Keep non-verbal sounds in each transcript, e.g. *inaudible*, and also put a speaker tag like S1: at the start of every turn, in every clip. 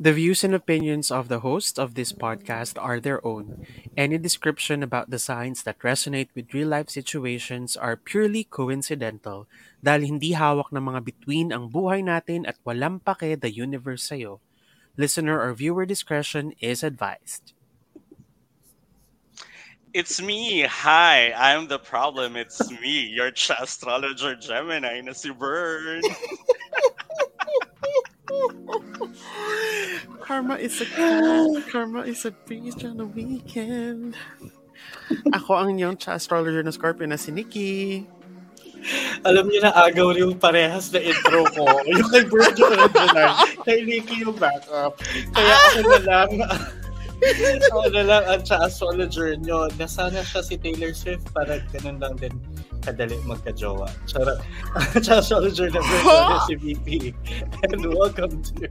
S1: The views and opinions of the hosts of this podcast are their own. Any description about the signs that resonate with real-life situations are purely coincidental dahil hindi hawak ng mga bituin ang buhay natin at walang pake the universe sa'yo. Listener or viewer discretion is advised.
S2: It's me. Hi, I'm the problem. It's me, your astrologer Gemini na si Bern. *laughs*
S1: Karma is a cat. Karma is a beast on the weekend. Ako ang inyong astrologer na Scorpio na si Nikki.
S3: Alam niyo na agaw yung parehas na intro ko. *laughs* yung kay Virgil original, kay Nikki yung backup. Kaya ako na lang, ako na lang ang astrologer nyo na sana siya si Taylor Swift para ganun lang din kadali magka-jowa. Charot. astrologer na Virgil si VP. And welcome to *laughs*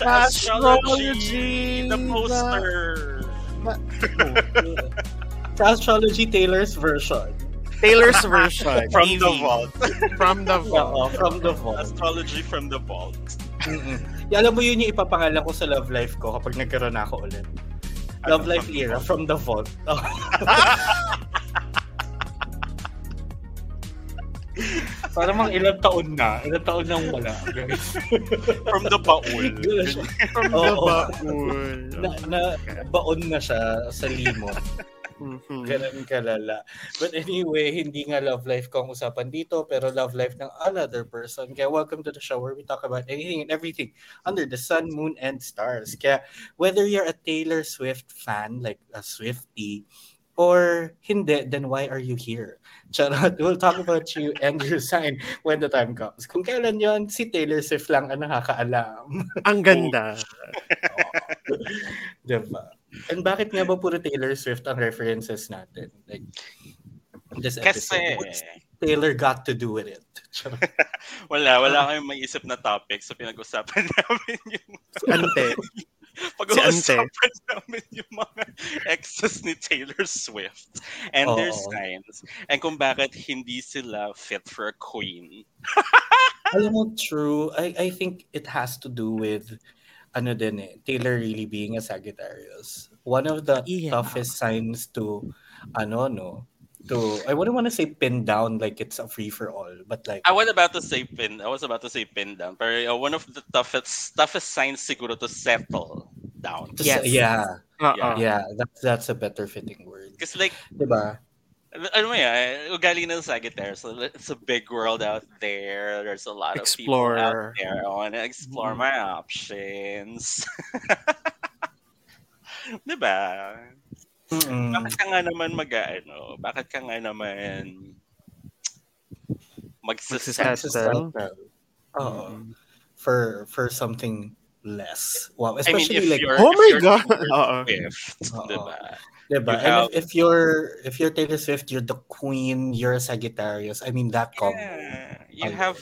S2: Astrology, the poster.
S3: Astrology Taylor's version.
S1: Taylor's version. *laughs*
S2: From
S1: TV.
S2: the vault.
S1: From the *laughs* vault.
S3: Oo, from the vault.
S2: Astrology from the vault.
S3: Mm-mm. Y- alam mo yun yung ipapangalan ko sa love life ko kapag nagkaroon na ako ulit. Love
S2: Ano,
S3: life
S2: from the
S3: era from the vault. Para mga ilang taon na. Ilang taon nang wala. guys.
S2: From the baul.
S1: From the
S3: Oo.
S1: baul.
S3: na, na baon na siya sa limo.
S1: Mhm.
S3: Ganun kalala. But anyway, hindi nga love life ko ang usapan dito, pero love life ng another person. Kaya welcome to the show where we talk about anything and everything under the sun, moon, and stars. Kaya whether you're a Taylor Swift fan, like a Swiftie, or hindi, then why are you here? Charot, we'll talk about you and your sign when the time comes. Kung kailan yon si Taylor Swift lang ang nakakaalam.
S1: Ang ganda. *laughs*
S3: diba? And bakit nga ba puro Taylor Swift ang references natin? Like, this
S2: Kasi,
S3: episode. What's Taylor got to do with it? *laughs*
S2: Wala, wala kayong maisip na topic so pinag-usapan *laughs* namin yung
S1: Ante.
S2: Pag-uusapan namin yung mga exes ni Taylor Swift and their
S3: Oo.
S2: signs and kung bakit hindi sila fit for a queen. *laughs*
S3: Alam mo, true. I, I think it has to do with ano din eh, Taylor really being a Sagittarius. One of the
S1: Yeah.
S3: toughest signs to ano no to I wouldn't want to say pin down like it's a free for all, but like
S2: I was about to say pin. I was about to say pin down. Pero uh, one of the toughest toughest signs siguro to settle down.
S3: to
S1: Yes.
S3: say- yeah,
S1: Uh-uh.
S3: yeah, that's that's a better fitting word.
S2: Because like,
S3: Diba?
S2: ano mo yan, ugali ng Sagittarius. So it's a big world out there. There's a lot of people out there. I want to explore
S3: Mhm.
S2: my options. *laughs* diba?
S3: Mm-mm.
S2: Bakit ka nga naman mag, ano, bakit ka nga naman magsasettle?
S3: Oo. For for something less. Wow,
S2: I mean,
S3: especially like
S1: Oh my God! Oo. *laughs*
S2: Swift, diba?
S3: Diba?
S2: You
S3: And
S2: have-
S3: if, if you're if you're Taylor Swift, you're the queen, you're a Sagittarius. I mean that combo.
S2: Yeah, you
S3: Ayun.
S2: have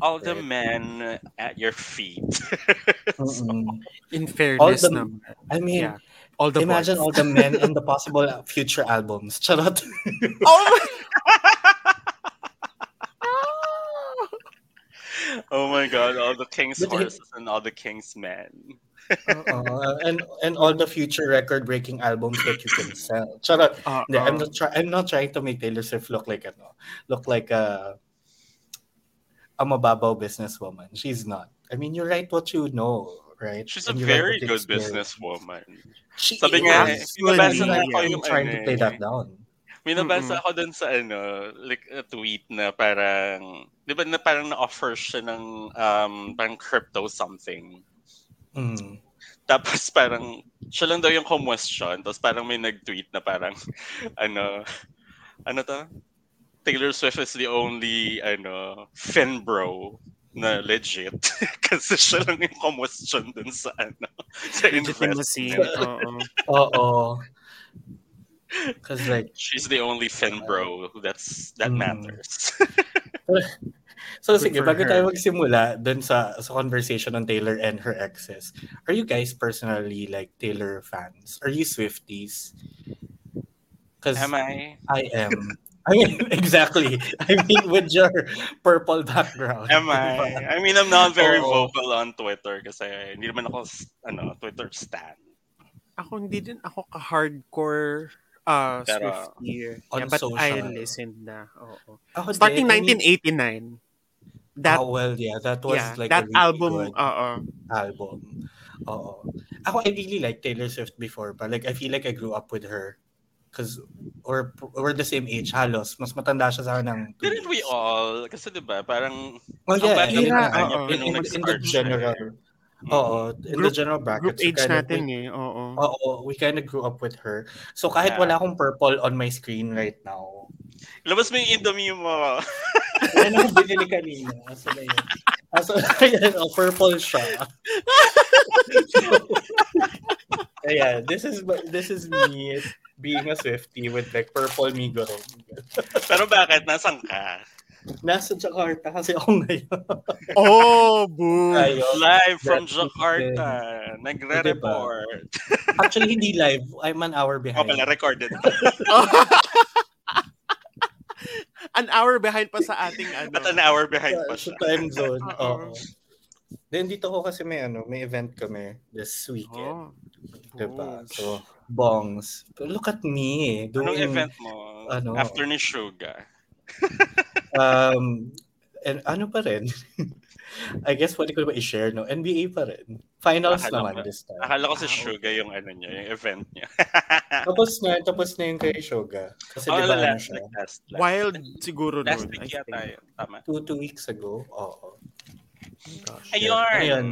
S2: all the men at your feet. *laughs*
S3: Mm-mm.
S1: In fairness
S3: the-
S1: naman.
S3: I mean,
S1: Yeah. All the
S3: imagine all the men and the possible future albums. Charot. *laughs*
S1: Oh my *laughs*
S2: oh my god, all the king's
S3: But he-
S2: horses and all the king's men.
S3: Uh, and and all the future record-breaking albums that you can sell. Charot.
S1: Uh-uh.
S3: I'm not try I'm not trying to make Taylor Swift look like ano, look like a a mababaw businesswoman. She's not. I mean, you write what you know, right?
S2: She's a
S3: And write
S2: very good
S3: experience.
S2: businesswoman.
S3: She
S2: Sabi nga,
S3: is.
S2: binabasa
S1: na
S2: ako yung
S3: trying to
S2: ano
S3: play
S2: eh.
S3: that down.
S2: May nabasa
S1: Mm-mm.
S2: ako dun sa ano, like a tweet na parang, di ba na parang na-offer siya ng um, parang crypto something.
S3: Mm.
S2: Tapos parang, siya lang daw yung question. Tapos parang may nag-tweet na parang, *laughs* ano, ano to? Taylor Swift is the only, ano, fin bro na legit. Kasi siya lang yung question dun sa, ano, sa
S1: Legitimacy.
S2: investment.
S1: Oo.
S3: Oo. Because like,
S2: She's the only fin bro that's, that
S3: Mm.
S2: matters. *laughs*
S3: so
S1: Good
S3: sige, bago
S1: her.
S3: tayo magsimula dun sa, sa conversation on Taylor and her exes, are you guys personally like Taylor fans? Are you Swifties? Because
S2: Am I?
S3: I am. I mean, *laughs* exactly. I mean, with your purple background.
S2: Am I? *laughs* I mean, I'm not very
S3: Oo.
S2: vocal on Twitter kasi hindi naman ako, s- ano, Twitter stan.
S1: Ako hindi din ako ka-hardcore uh,
S2: Pero,
S1: Swiftie.
S3: on
S1: Yeah, but I
S3: social.
S1: listened na. Oo.
S3: Ako
S1: Starting
S3: din, I mean,
S1: 1989. That,
S3: oh, well, yeah, that was
S1: yeah,
S3: like
S1: that
S3: a really
S1: album,
S3: good
S1: oo.
S3: album. Oo. Ako, I really liked Taylor Swift before, but like, I feel like I grew up with her. Cause we're, we're the same age, halos. Mas matanda siya sa akin ng two
S2: Didn't we all? Kasi diba, parang,
S3: Oh,
S2: ang
S3: yeah. in,
S1: Yeah,
S2: kanya
S1: oo.
S2: pa
S3: in,
S2: nung
S3: in, in the general,
S2: Mm.
S3: oo, in the
S1: Group-
S3: general bracket.
S1: Group age
S3: kind of,
S1: natin
S3: we,
S1: eh. Oo.
S3: oo, we kind of grew up with her. So kahit
S2: Yeah.
S3: wala akong purple on my screen right now,
S2: Labas mo yung Indomie mo.
S3: Yan ang binili kanina. Asa na yun? Asa *laughs* yan, oh, purple siya. *laughs* Ayan, this is this is me being a Swiftie with like purple migo rin.
S2: Pero bakit? Nasaan ka?
S3: Nasa Jakarta kasi ako ngayon.
S1: Oh, boo!
S3: Tayo.
S2: Live from Jakarta. Nagre-report.
S3: Actually, hindi live. I'm an hour behind.
S2: pala, recorded. *laughs*
S1: An hour behind pa sa ating ano.
S2: At an hour behind pa
S3: Sa time zone. *laughs*
S1: Oo.
S3: Then dito ko kasi may ano, may event kami this weekend.
S1: Oh.
S3: Diba?
S1: Boom.
S3: So, bongs. But look at me. Doing,
S2: Anong event mo?
S3: ano?
S2: After ni Suga. *laughs*
S3: Um, and ano pa rin? *laughs* I guess pwede ko ba i-share, no? NBA pa rin. Finals
S2: Akala
S3: naman
S2: ko-
S3: this time.
S2: Akala ko si
S1: Ah.
S2: Suga yung ano niya, yung event niya. *laughs*
S3: Tapos na, tapos na yung kay Shoga. Kasi
S2: Oh,
S3: di ba ano
S2: last,
S3: siya?
S2: last, last,
S1: Wild siguro
S2: last
S1: nun.
S2: week
S1: I
S2: yata yun. Tama.
S3: Two, two weeks ago. Oo.
S1: Gosh.
S2: Ayun.
S3: Ayun.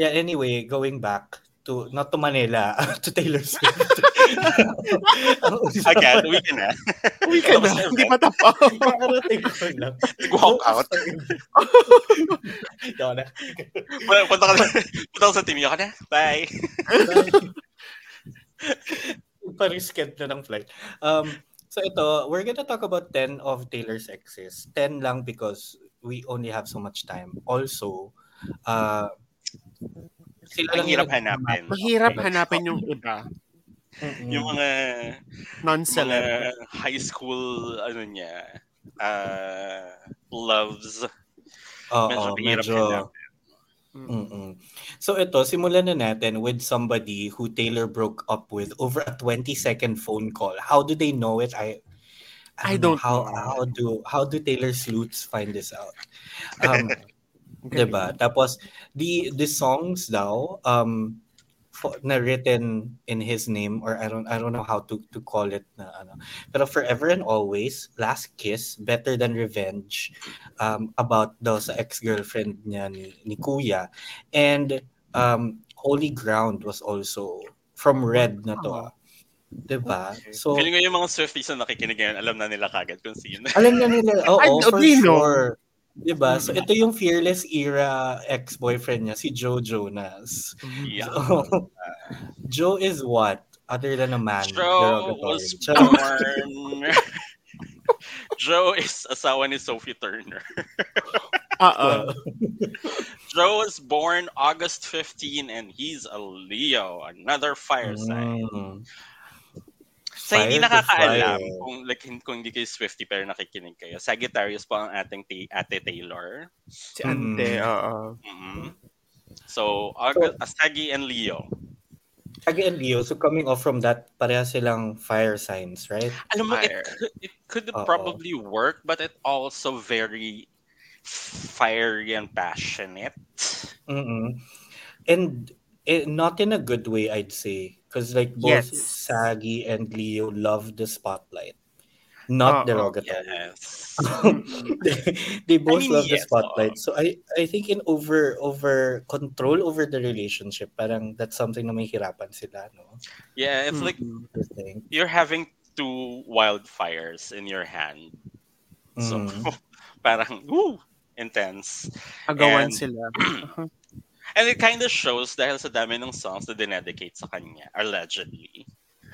S3: Yeah, anyway, going back to, not to Manila, *laughs* to Taylor Swift. Ang *laughs*
S2: Again, uwi ka na.
S1: Uwi ka na.
S2: Tapos *laughs* na
S1: Hindi pa tapos.
S3: Kakarating ko lang.
S2: Nag-walk out.
S3: Yaw na.
S2: Punta ka, punta ka sa team. Yun ka na. Bye.
S3: Parisked na ng flight. Um, so ito, we're gonna talk about 10 of Taylor's exes. 10 lang because we only have so much time. Also, uh, sila
S2: Ang
S3: lang
S2: hirap
S3: yung-
S2: hanapin.
S1: Mahirap hanapin yung iba.
S3: Mm-mm.
S2: Yung mga,
S1: Non-celeb.
S2: high school, ano niya, uh, loves.
S3: Oo,
S2: medyo mahirap
S3: medyo,
S2: hanapin.
S3: Mm-mm. So ito, simulan na natin with somebody who Taylor broke up with over a 20-second phone call. How do they know it? I
S1: I
S3: know
S1: don't
S3: how
S1: know.
S3: how do how do Taylor sleuths find this out? *laughs* Um,
S1: Okay.
S3: 'di ba? Tapos the the songs daw um fo- na written in his name or I don't I don't know how to to call it na ano. Pero Forever and Always, Last Kiss, Better Than Revenge um about daw sa ex-girlfriend niya ni, ni Kuya and um Holy Ground was also from Red na to. ah. 'Di ba? So
S2: Feeling ko yung mga Swifties na nakikinig ngayon, alam na nila kagad kung sino.
S3: alam na nila, *laughs* oo,
S1: Ay,
S3: for sure. Diba? So, ito yung Fearless era ex-boyfriend niya, si Joe Jonas.
S2: Yeah.
S3: So, *laughs* Joe is what? Other than a man.
S2: Joe was
S3: Joe-
S2: born... *laughs* Joe is asawa ni Sophie Turner.
S1: Oo.
S2: Joe was born August 15 and he's a Leo, another fire sign.
S3: Mm.
S2: Sa hindi nakakaalam kung like kung hindi kayo Swiftie pero nakikinig kayo. Sagittarius po ang ating ti- ate Taylor.
S1: Si Ante,
S3: Mm.
S1: oo.
S2: Mhm. So, August, Sagi and Leo.
S3: Kage and Leo, so coming off from that, pareha silang fire signs, right?
S2: Alam mo, it
S3: Fire.
S2: it could
S3: Oo.
S2: probably work, but it also very fiery and passionate.
S3: Mm-mm. And eh, not in a good way, I'd say. Because like both
S1: Yes.
S3: Sagi and Leo love the spotlight. Not
S1: Oo.
S3: derogatory.
S2: Yes. *laughs*
S3: they, they both
S2: mean,
S3: love the
S2: yes,
S3: spotlight. So I I think in over over control over the relationship, parang that's something na may hirapan sila, no?
S2: Yeah, it's like
S1: Mm-mm.
S3: I
S2: you're having two wildfires in your hand. So,
S3: Mm. *laughs*
S2: parang, woo, intense.
S1: Agawan
S2: And-
S1: sila. *clears throat*
S2: And it kind of shows dahil sa dami ng songs na dinedicate sa kanya, allegedly.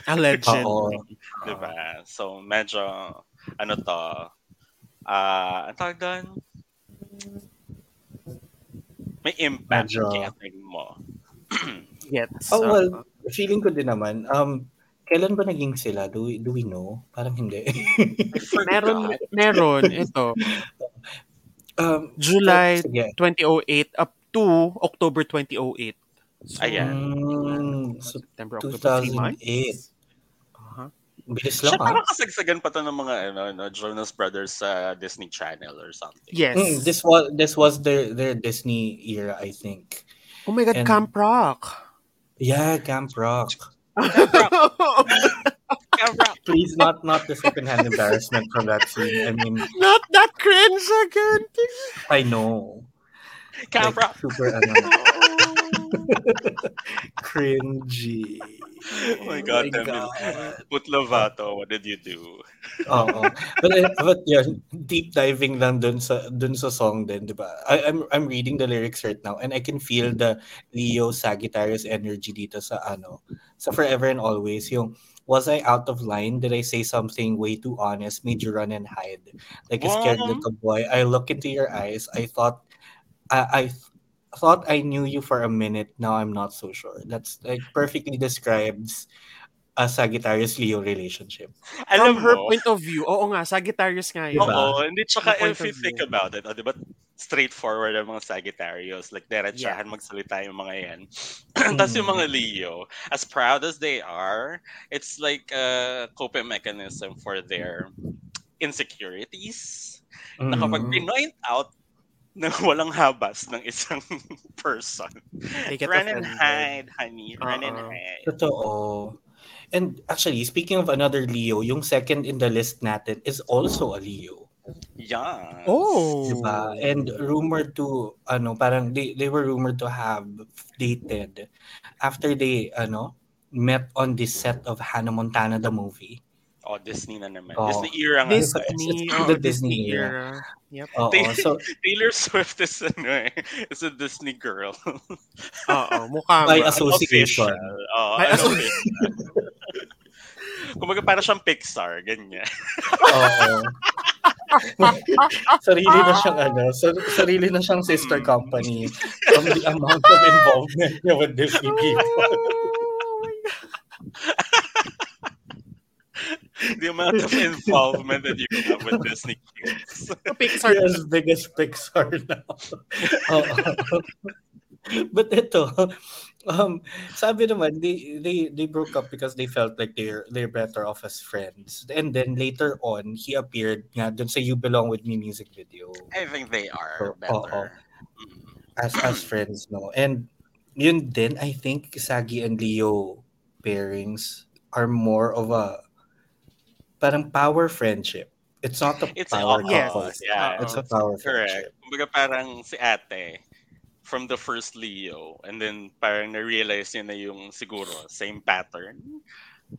S1: A legend.
S3: Oo.
S2: Diba? So, medyo, ano to, ah, ang tawag doon? May impact
S3: Medyo-
S2: kaya mo. *clears throat*
S1: Gets.
S3: Oh, well, feeling ko din naman, um, Kailan ba naging sila? Do we, do we know? Parang hindi. *laughs*
S1: Meron, meron. Ito.
S3: um,
S1: July
S3: sige.
S1: 2008 up to October 2008. So,
S2: Ayan.
S3: Mm, so,
S1: September, October, 3 months.
S3: 2008.
S1: Uh-huh.
S3: Bilis
S2: Siya
S3: lang ah.
S2: parang kasagsagan pa to ng mga ano, no, Jonas Brothers sa Disney Channel or something.
S1: Yes.
S3: Mm, this was this was their their Disney era, I think.
S1: oh my God,
S3: and-
S1: Camp Rock.
S3: Yeah, Camp Rock.
S2: Camera.
S3: Please, not not the secondhand embarrassment from that scene. I mean,
S1: Not that cringe again.
S3: I know.
S2: Camera.
S3: Like, super ano, *laughs* cringy.
S2: Oh my God, Emil. Put Lovato, what did you do?
S3: Oo. But, uh, but yeah, deep diving lang dun sa dun sa song din, 'di ba? I, I'm I'm reading the lyrics right now and I can feel the Leo Sagittarius energy dito sa ano, sa Forever and Always yung was I out of line? Did I say something way too honest? Made you run and hide? Like a scared
S2: Wow.
S3: little boy. I look into your eyes. I thought I, I thought I knew you for a minute. Now I'm not so sure. That's like perfectly describes a Sagittarius Leo relationship.
S2: Alam
S1: From her
S2: mo,
S1: point of view, oo nga, Sagittarius nga yun.
S3: Diba?
S2: Oo, hindi tsaka
S1: From
S2: if you think
S1: view.
S2: about it, oh, di ba, straightforward ang mga Sagittarius, like diretsahan
S1: Yeah.
S2: magsalita yung mga yan. *clears throat* Tapos yung mga Leo, as proud as they are, it's like a coping mechanism for their insecurities. Na kapag
S3: Mhm.
S2: pinoint out *laughs* na walang habas ng isang *laughs* person,
S1: They get
S2: run and hide, honey, run and
S1: Oo.
S2: hide.
S3: Totoo. And actually, speaking of another Leo, yung second in the list natin is also a Leo.
S2: Yeah.
S1: Oh.
S3: Diba? And rumored to, ano, parang they, they were rumored to have dated after they, ano, met on the set of Hannah Montana, the movie.
S2: Oh, Disney na naman.
S3: Oh.
S2: Disney era nga. To eh.
S1: Disney,
S3: It's
S1: oh,
S3: the
S1: Disney,
S3: Disney
S1: era. Yep.
S3: Oo,
S2: They-
S3: so, *laughs*
S2: Taylor Swift is ano eh, is a Disney girl. *laughs*
S1: Oo, mukha
S3: By association.
S2: Oo,
S1: By
S2: unofficial. Kumbaga para siyang Pixar, ganyan.
S3: oo. *laughs* sarili na siyang ano, sar- sarili na siyang sister company from the amount of involvement niya with Disney people.
S2: The amount of involvement that you have with Disney kids.
S1: Pixar.
S3: You're as big as Pixar now. Oo. But ito, um, sabi naman, they, they, they broke up because they felt like they're, they're better off as friends. And then later on, he appeared nga dun sa You Belong With Me music video
S2: I think they are
S3: So,
S2: better. Mm.
S3: as as friends, no? And yun din, I think Sagi and Leo pairings are more of a parang power friendship. It's not a
S2: It's
S3: power
S2: oh,
S1: yes.
S2: yeah.
S3: It's a power
S2: Correct.
S3: friendship.
S2: Kumbaga parang si ate from the first Leo and then parang na-realize niya na yung siguro same pattern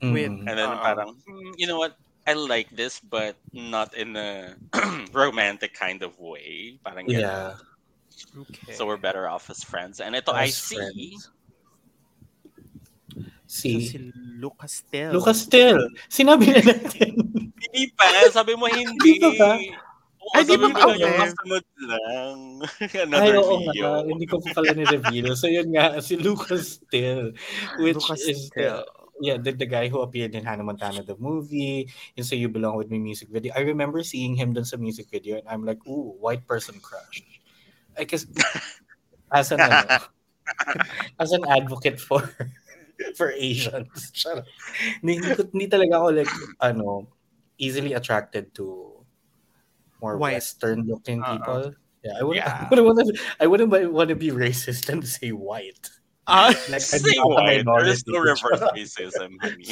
S1: With-
S3: Mm.
S2: and then
S1: Oo.
S2: parang "Hmm, you know what I like this but not in a *clears throat* romantic kind of way parang ganun.
S3: yeah.
S1: Okay.
S2: so we're better off as friends and ito I see
S3: friends.
S1: So,
S3: Si
S1: si Lucas Tel.
S3: Lucas Till. Sinabi na natin.
S2: hindi pa sabi mo hindi
S3: Hindi pa ba?
S2: Oo,
S1: Ay, di
S2: sabi
S1: ba
S2: mo yung
S1: okay?
S2: kasunod lang *laughs*
S3: Ay,
S2: another
S3: oo
S2: Leo
S3: nga. Hindi ko pa pala ni-reveal. So, yun nga, si Lucas Till. Which
S1: Lucas
S3: is
S1: Till.
S3: the, yeah, the, the guy who appeared in Hannah Montana, the movie, yung So You Belong With Me music video. I remember seeing him dun sa music video and I'm like, ooh, white person crush. I guess, as an, *laughs* ano, as an advocate for *laughs* for Asians. *laughs* Charot. hindi, hindi, ko- hindi talaga ako like, ano, easily attracted to more
S1: White.
S3: Western looking
S1: Uh-uh.
S3: people. Yeah, I wouldn't, *laughs*
S2: Yeah.
S3: I wouldn't want to. I wouldn't want to be racist and say white.
S1: Ah,
S3: Like,
S2: say
S3: I'm not a
S2: why there is no reverse racism honey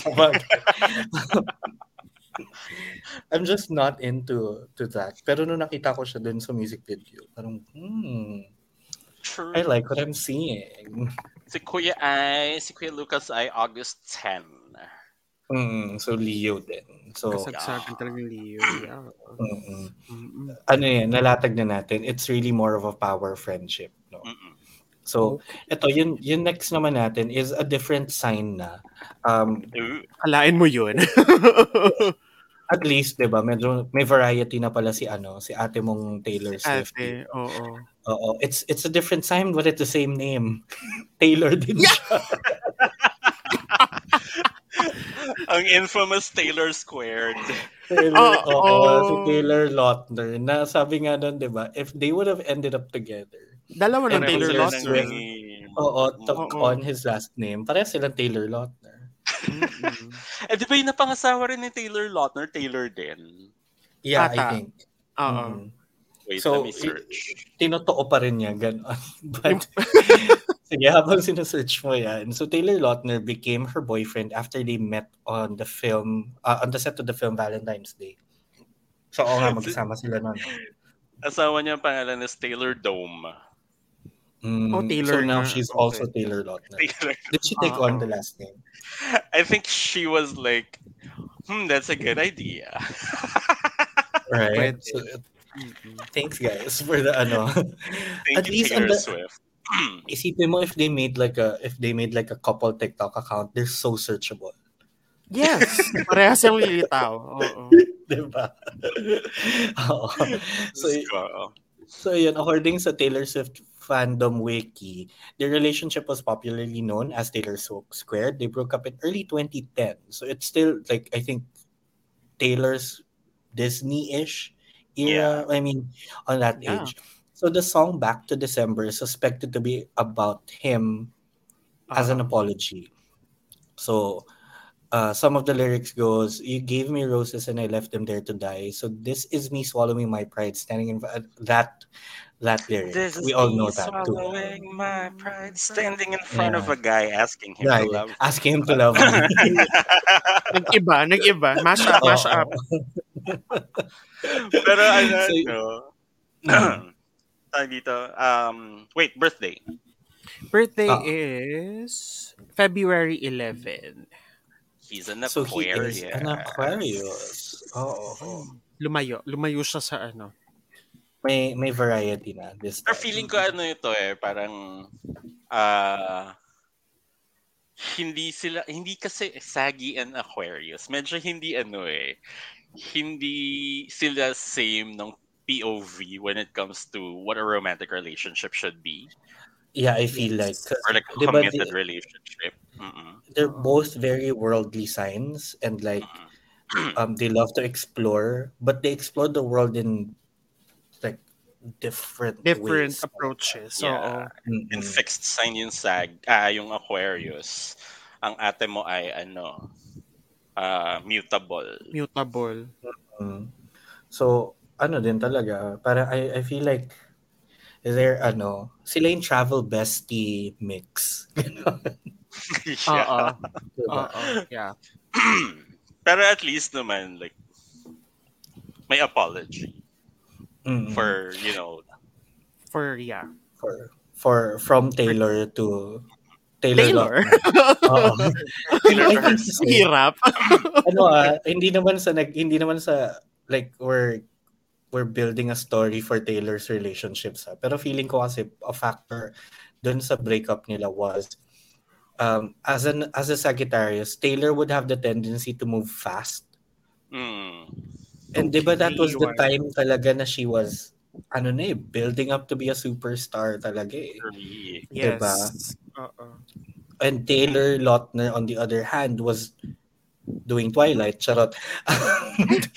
S3: I'm just not into to that. Pero nung nakita ko siya dun sa music video, parang, hmm,
S2: True.
S3: I like what I'm seeing.
S2: Si Kuya ay, si Kuya Lucas ay August 10.
S3: Mm, so Leo din. So,
S1: kasagsagan talaga ng Leo. *clears throat* Yeah.
S3: mm-mm.
S1: Mm-mm.
S3: ano yan, nalatag na natin. It's really more of a power friendship. No?
S2: Mm-mm.
S3: So, ito, yun, yun next naman natin is a different sign na. Um.
S1: Kalain mo yun. *laughs*
S3: at least, di ba, medyo, may variety na pala si, ano, si ate mong Taylor Swift.
S1: Ate, oo.
S3: Oo. It's, it's a different sign, but it's the same name. *laughs* Taylor din siya. *laughs*
S2: Ang infamous Taylor Squared.
S3: Taylor,
S1: Oh,
S3: oo,
S1: oh.
S3: si Taylor Lautner, na sabi nga nun, di ba, if they would have ended up together,
S1: Dalawa ng Taylor Lautner.
S3: Oo, took
S1: Oo.
S3: on his last name, parehas silang Taylor Lautner.
S1: Mm-mm.
S2: Eh, di ba yung napangasawa rin ni Taylor Lautner, Taylor din?
S3: Yeah, I
S1: Ata.
S3: think.
S1: Oo.
S3: Mm.
S2: Wait,
S3: So,
S2: let me search.
S3: tinotoo pa rin niya, gano'n. *laughs* But, *laughs* sige, habang sinesearch mo yan. So, Taylor Lautner became her boyfriend after they met on the film, uh, on the set of the film Valentine's Day. So, oo nga, *laughs* magkasama sila nun.
S2: Asawa niya ang pangalan is Taylor Dome.
S3: Mm,
S1: Oh, Taylor
S3: So, now
S1: na.
S3: she's
S1: Okay.
S3: also Taylor Lautner. *laughs*
S2: Taylor.
S3: Did she take
S1: Oo.
S3: on the last name? *laughs*
S2: I think she was like, hmm, that's a good idea. *laughs*
S3: Right? So, thanks, guys, for the ano.
S2: Thank
S3: At
S2: you,
S3: least on the-
S2: Swift.
S3: Isipin mo if they made like a if they made like a couple TikTok account, they're so searchable.
S1: Yes. Parehas yung lilitaw. Oo.
S3: Diba? Oo. So,
S2: Diyos ko.
S3: So yun, according sa Taylor Swift fandom wiki, their relationship was popularly known as Taylor Squared. They broke up in early 2010. So it's still like I think Taylor's Disney-ish era. I mean, on that
S1: Yeah.
S3: age. So the song Back to December is suspected to be about him as an apology. So uh, some of the lyrics goes, "You gave me roses and I left them there to die." So this is me swallowing my pride, standing in uh, that that lyric.
S2: This
S3: we all know that too.
S2: swallowing my pride, standing in front of a guy asking him
S3: Right,
S2: to love.
S3: asking him to love me. *laughs*
S1: Nag-iba, nag-iba. Mash up, mash up. *laughs*
S2: Pero ano,
S3: So,
S2: no. *clears throat* *clears throat* Tawag dito, um, wait, birthday.
S1: Birthday
S3: Ah.
S1: is February 11.
S2: He's an
S3: so he
S2: Aquarius.
S3: is an Aquarius. Oo.
S1: Lumayo. Lumayo siya sa ano.
S3: May may variety na this
S2: Pero
S3: time.
S2: feeling ko ano ito eh, parang ah hindi sila hindi kasi saggy and Aquarius. Medyo hindi ano eh. Hindi sila same ng POV when it comes to what a romantic relationship should be
S3: Yeah, I feel like
S2: or like a
S3: Diba
S2: committed
S3: di-
S2: relationship. Mm-mm.
S3: they're both very worldly signs and like um they love to explore, but they explore the world in different
S1: Different
S3: ways.
S1: approaches.
S2: Yeah.
S1: Oo.
S3: Mm-mm.
S2: And fixed sign yung sag, ah, yung Aquarius. Ang ate mo ay ano, ah, mutable.
S1: Mutable.
S3: Mm. So, ano din talaga, parang I, I feel like they're ano, sila yung travel bestie mix. *laughs*
S1: Oo.
S2: yeah.
S3: Diba?
S1: Oo. Yeah. *clears throat*
S2: Pero at least naman, like, may apology
S3: Mm-mm.
S2: for, you know,
S1: For, yeah.
S3: for for from Taylor to Taylor.
S1: Taylor.
S3: Lautner. *laughs* Oo.
S2: Taylor
S3: I
S2: to
S3: think
S2: herself.
S1: Hirap. *laughs*
S3: ano ah, hindi naman sa nag hindi naman sa like we're we're building a story for Taylor's relationships ah. Pero feeling ko kasi a factor dun sa breakup nila was um as an as a Sagittarius, Taylor would have the tendency to move fast.
S2: mm,
S3: And di ba that was the time talaga na she was ano na eh, building up to be a superstar talaga eh.
S1: Yes.
S3: Diba?
S1: Oo.
S3: And Taylor Lautner on the other hand was doing Twilight. Charot.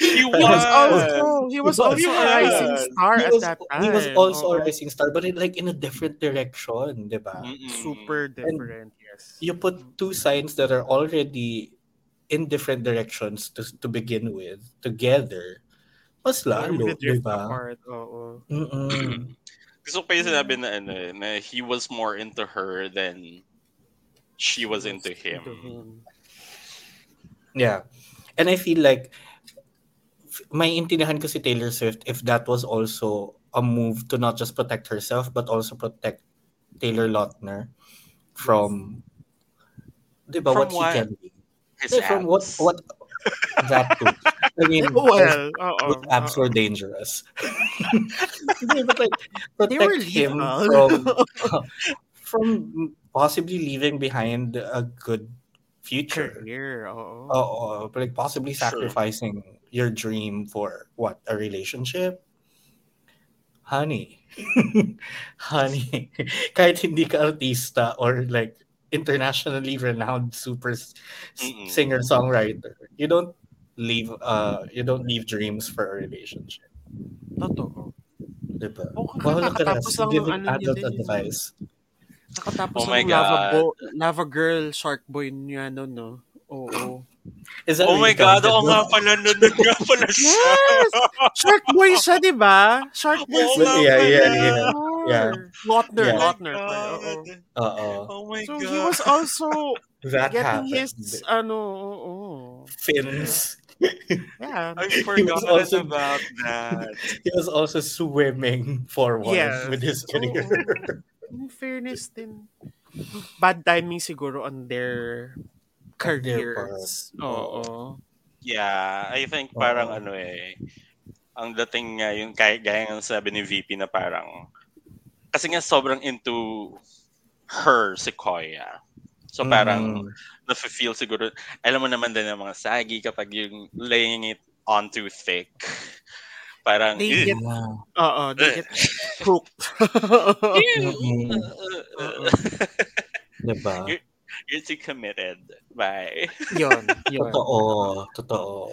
S2: He *laughs*
S1: He was
S2: was!
S1: also, he was
S3: He was-
S1: also
S2: he
S1: a rising star
S3: he
S1: at
S3: was,
S1: that time.
S3: he was also
S1: Oo.
S3: a rising star, but in, like in a different direction, di ba?
S2: Mm-mm.
S1: Super different, yes.
S3: You put two signs that are already in different directions to to begin with together. Mas lalo, di ba? *clears throat*
S2: Gusto ko pa yung sinabi na, ano, na he was more into her than she was into him.
S3: Yeah. And I feel like f- may intindihan ko si Taylor Swift if that was also a move to not just protect herself but also protect Taylor Lautner from di ba,
S2: From
S3: what,
S2: what?
S3: he can be.
S2: His
S3: from what what that too. I mean, *laughs*
S1: Well,
S3: those abs were dangerous. *laughs* But like,
S1: They were
S3: protect him from *laughs* from possibly leaving behind a good future.
S1: Career, oo.
S3: Oo, like possibly
S2: Sure.
S3: sacrificing your dream for what a relationship. Honey. Honey. Kahit hindi ka artista or like internationally renowned super s-
S2: Mm-mm.
S3: singer songwriter. You don't leave uh you don't leave dreams for a relationship.
S1: Totoo.
S3: Diba?
S1: Oo,
S3: Wow, look at
S1: kakatapos lang ng
S3: Giving
S1: ano
S3: adult
S1: din,
S3: advice.
S1: Nakatapos
S2: Oh
S1: oh
S2: my
S1: ng Lava,
S2: God.
S1: Bo- Lava Girl, Shark Boy niya, no, no? Oo.
S3: Is that
S2: Oh my God,
S3: counted,
S2: oo
S3: no?
S2: nga pala, nandun nga pala siya.
S1: Yes! Shark Boy siya, di ba? Shark Boy
S2: Oo
S1: siya.
S3: Yeah, yeah, yeah. Yeah.
S1: Lautner,
S3: Yeah.
S1: Lautner.
S2: Oh my. God. Oh my
S1: So,
S2: God.
S1: he was also *laughs*
S3: That
S1: getting
S3: happened.
S1: his, ano, oo.
S3: Fins. *laughs*
S2: Yeah, I
S1: Yeah.
S2: forgot
S3: also-
S2: about that. *laughs*
S3: He was also swimming forward
S1: Yes.
S3: with his career.
S1: In fairness din, bad timing siguro on their
S3: On their
S1: careers.
S3: part.
S1: Oo.
S2: Yeah, I think parang
S3: Oo.
S2: ano eh, ang dating nga yung kaya, gaya ng sabi ni VP na parang, kasi nga sobrang into her si Koya. So parang,
S3: Mm.
S2: nafe-feel siguro, alam mo naman din ng mga sagi kapag yung laying it on too thick. Parang,
S1: They
S2: "Ugh."
S1: get- Oo, they get hooked.
S3: Mm-mm.
S1: Oo.
S3: Diba?
S2: You're too committed. Bye. *laughs*
S1: yun, yun.
S3: Totoo. Totoo.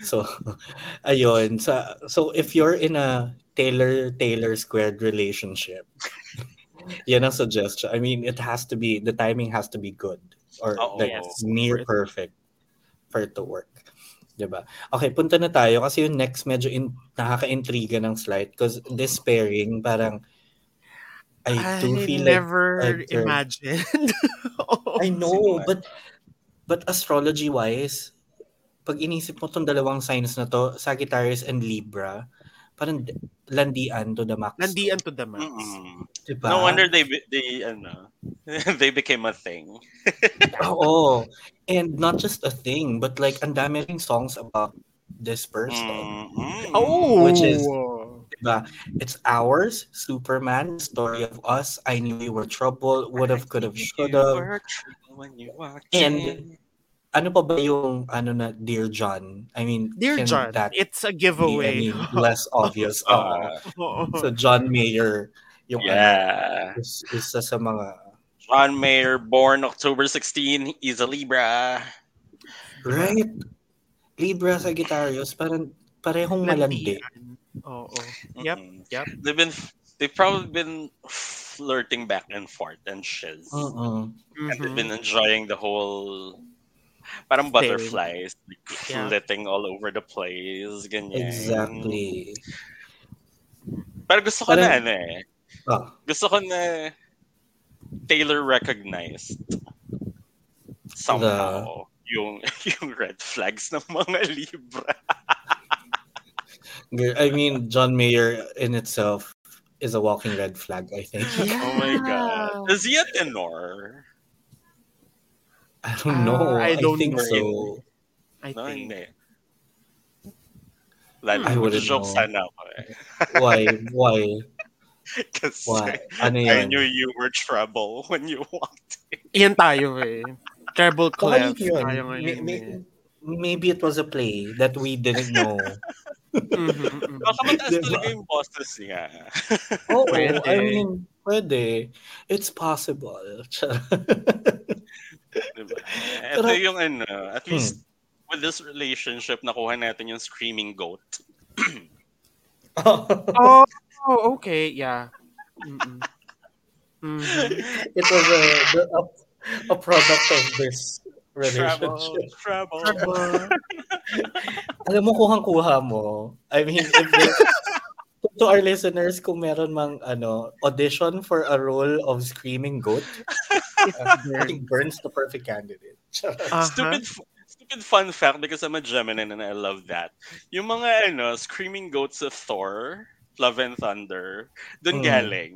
S3: So, *laughs* ayun. So, so if you're in a Taylor Taylor squared relationship, *laughs* yan ang suggestion. I mean, it has to be, the timing has to be good. Or
S2: Oo.
S3: like
S1: Yes.
S3: near
S1: For
S3: perfect for it to work. Diba? Okay, punta na tayo kasi yung next medyo in, nakaka-intriga ng slide because this pairing parang I
S1: I
S3: do feel like
S1: never
S3: I'd turn-
S1: imagined. *laughs* Oo.
S3: I know, but but astrology wise, pag inisip mo tong dalawang signs na to, Sagittarius and Libra, parang landian to the max.
S1: Nandian to the max.
S2: Mm-mm.
S3: Diba?
S2: No wonder they, they, ano, *laughs* they became a thing. *laughs*
S3: Oo. And not just a thing, but like, ang dami ring songs about this person.
S2: Mm-mm.
S1: Oh!
S3: Which is- Diba? It's ours, Superman, story of us, I knew you were trouble, would have, could have, should have. And-. Ano pa ba yung, ano na, Dear John? I mean,
S1: Dear John,
S3: that
S1: it's a
S3: be
S1: giveaway.
S3: any less *laughs* obvious?
S2: Uh.
S3: So John Mayer yung
S2: yeah.
S3: ano, is, isa sa mga
S2: John Mayer, born October 16, is a Libra.
S3: right Libra Sagittarius parang parehong malandi.
S1: Nandian. Oo. Yep,
S2: Mm-mm.
S1: yep.
S2: They've been, they've probably been flirting back and forth and shiz.
S3: Oo.
S2: And they've been enjoying the whole parang
S1: Thing.
S2: butterflies like,
S1: Yeah.
S2: flitting all over the place ganyan
S3: Exactly.
S2: pero gusto ko na
S3: Parang-
S2: ano eh
S3: Ah,
S2: gusto ko na Taylor recognized somehow yung *laughs* yung red flags ng mga *laughs* Libra
S3: Girl, I mean John Mayer in itself is a walking red flag, I think.
S2: oh my god is he a tenor
S3: I don't know.
S1: Ah, I don't
S3: think
S1: know.
S3: so.
S1: I
S2: no
S1: think.
S2: hindi Lalo,
S3: I wouldn't
S2: joke
S3: know.
S2: sana ako eh. *laughs*
S3: Why? Why? *laughs*
S2: Kasi
S3: Why? Ano
S2: I
S3: yun?
S2: knew you were trouble *laughs* when you walked
S1: Iyan tayo eh. Treble clef.
S3: yun.
S1: Tayo
S3: May- may-
S1: eh.
S3: maybe it was a play that we didn't know.
S1: Mhm, mhm.
S2: Baka mataas
S3: Diba?
S2: talaga yung bosses niya. *laughs*
S3: Oo,
S1: Pwede.
S3: I mean, pwede. It's possible. *laughs*
S2: Diba? Ito
S3: Pero-
S2: yung ano, at
S3: Hmm.
S2: least with this relationship, nakuha natin yung screaming goat. *clears throat* *laughs*
S1: Oh, okay. Yeah. Mm-mm. Mhm.
S3: it was a, the- a, a product of this
S2: Trouble,
S3: relationship. *laughs*
S2: trouble.
S3: Alam mo, kuhang-kuha mo. I mean, if *laughs* they- to our listeners, kung meron mang ano, audition for a role of Screaming Goat, uh, *laughs* I think Burn's the perfect candidate.
S1: Uh-huh.
S2: Stupid, f- stupid fun fact because I'm a Gemini and I love that. Yung mga ano, screaming goats of Thor, Love and Thunder, dun
S3: Hmm.
S2: galing.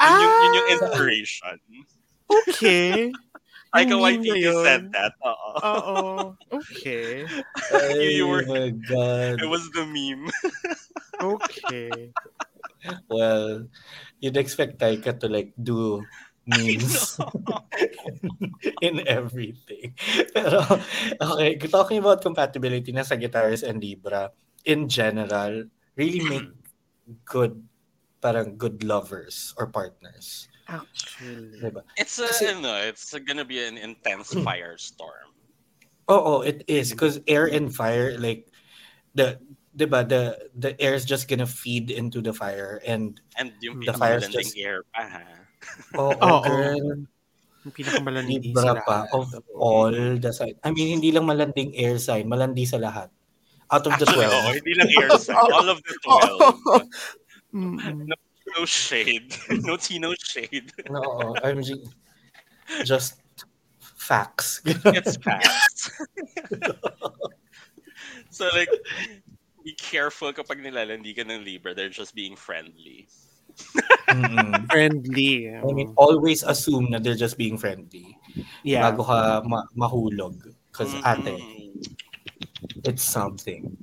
S2: Yun yung, yun yung
S1: Ah!
S2: inspiration.
S1: Okay. Meme na
S2: Waititi
S1: yun.
S2: said that. Oo.
S1: Oo. *laughs* Okay.
S3: Ay,
S2: You were-
S3: my God.
S2: It was the meme. *laughs*
S1: Okay.
S3: Well, you'd expect Taika to like do *laughs* memes in everything. Pero, okay, talking about compatibility na Sagittarius and Libra, in general, really make good, parang good lovers or partners.
S1: Actually.
S3: Diba?
S2: It's a,
S3: Kasi-
S2: ano, it's gonna be an intense mm. firestorm.
S3: Oh, oh, it is because air and fire like the diba the the air is just gonna feed into the fire and
S2: And yung
S3: The fire's
S2: pinakamalanding
S3: just-
S2: air pa, ha?
S3: oh, *laughs*
S1: Oo.
S3: girl
S1: Yung pinakamalandi
S3: libra
S1: sa
S3: pa
S1: lahat.
S3: of all the sign I mean hindi lang malanding air sign malandi sa lahat out of the
S2: Actually,
S3: 12
S2: hindi lang air sign. *laughs* All of the 12. *laughs*
S1: Mm-mm.
S2: No shade. *laughs* No Tino shade.
S3: no I'm ju- just facts
S2: It's fast. *laughs* so like, be careful kapag nilalandi ka ng Libra. They're just being friendly.
S3: Mm-mm. *laughs*
S1: Friendly.
S3: I mean always assume na they're just being friendly
S1: yeah.
S3: bago ka ma- mahulog because
S2: Mhm.
S3: ate it's something.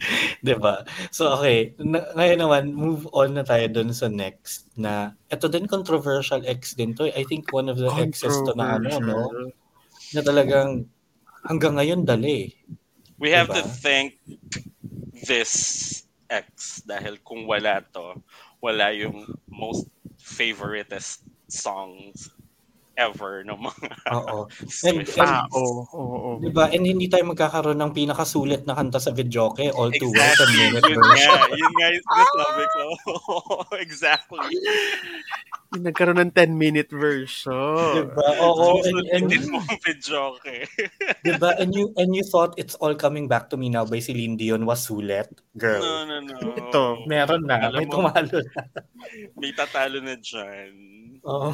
S3: *laughs* 'Di ba? So okay, na, ngayon naman move on na tayo dun sa next na ito din controversial ex din to. eh. I think one of the exes to na ano no
S1: Controversial.
S3: na talagang hanggang ngayon dali.
S2: We have to
S3: Diba?
S2: thank this ex dahil kung wala to, wala yung most favoriteest songs ever *laughs* ng mga
S3: Oo. *laughs*
S2: Swift.
S3: And-
S1: Ah, oo, oo, oo.
S3: 'Di ba? And hindi tayo magkakaroon ng pinakasulit na kanta sa videoke all too well
S2: Exactly.
S3: 10 minute
S2: Yun nga, yun nga yung sinasabi ko. *laughs* exactly.
S1: Yung nagkaroon ng 10-minute version.
S3: Diba? Oo, and, and,
S2: Susulitin mo ang videoke.
S3: diba? and you and you thought it's all coming back to me now by Celine Dion was sulit, girl.
S2: No, no, no.
S1: Ito.
S3: Meron na,
S2: Alam
S3: may tumalo na.
S2: May tatalo na dyan.
S3: Oo.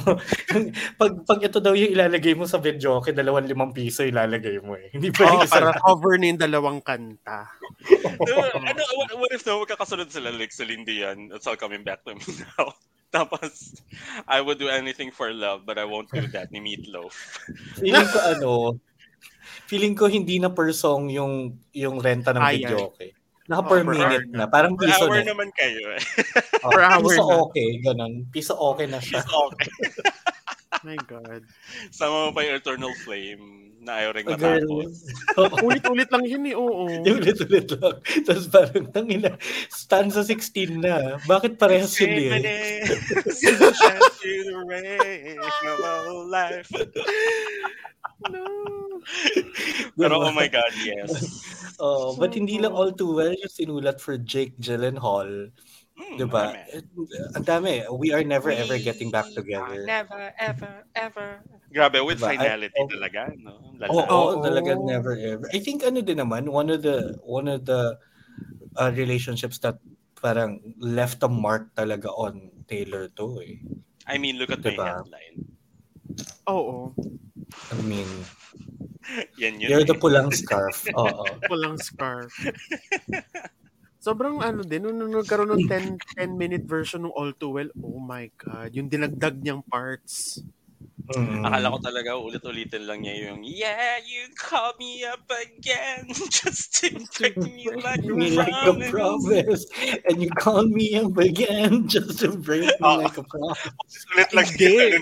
S3: *laughs* pag, pag ito daw yung ilalagay mo sa video, okay, dalawang limang piso ilalagay mo eh. Hindi pwede isa
S1: para
S3: lang.
S1: cover na yung dalawang kanta.
S2: Diba, ano, what, what if na magkakasunod sila like Celine Dion? It's all coming back to me *laughs* now. Tapos, I would do anything for love, but I won't do that ni Meatloaf.
S3: Feeling ko ano, feeling ko hindi na per song yung yung renta ng
S1: Ay,
S3: video, okay. Naka per
S1: Oo, per
S3: minute
S1: hour
S3: na. Parang
S2: Per
S3: piso
S2: hour
S3: na.
S2: naman kayo eh. *laughs*
S3: Oh,
S1: Per hour
S3: piso
S1: na.
S3: okay, ganun. Piso okay na siya.
S2: It's okay. *laughs*
S1: My God.
S2: Sama mo pa yung Eternal Flame na ayaw rin
S3: Oh,
S2: matapos. *laughs*
S1: Ulit-ulit lang yun eh, oo.
S3: Ulit-ulit lang. Tapos parang, tangina, stanza 16 na. Bakit parehas yun eh?
S2: Sunshine through the rain of our life.
S1: No.
S2: Pero oh my God, yes. *laughs*
S3: Oh, but hindi lang all too well yung sinulat for Jake Gyllenhaal.
S2: Hmm,
S3: Diba? Ang dami. We are never ever getting back
S2: We
S3: together.
S2: Never, ever, ever. Grabe, with
S3: Diba?
S2: finality
S3: I-
S2: talaga, no?
S3: Oo,
S2: Lala.
S3: oh,
S1: Oo.
S3: talaga never ever. I think ano din naman, one of the one of the uh, relationships that parang left a mark talaga on Taylor to eh.
S2: I mean, look at
S3: Diba?
S2: my headline.
S1: Oo.
S3: I mean,
S2: Yan yun.
S3: you're the pulang scarf. *laughs* Oo.
S1: Walang scarf. Sobrang ano din, nung, nung nagkaroon ng 10, 10 minute version ng All Too Well, oh my God, yung dinagdag niyang parts.
S3: Mm.
S2: Akala ko talaga ulit-ulitin lang niya yung Yeah, you call me up again *laughs* just to break me *laughs* like a
S3: me like a
S2: promise.
S3: promise. And you call me up again just to break me
S2: Oo.
S3: like a promise.
S2: Ulit lang
S1: Hindi.
S2: niya.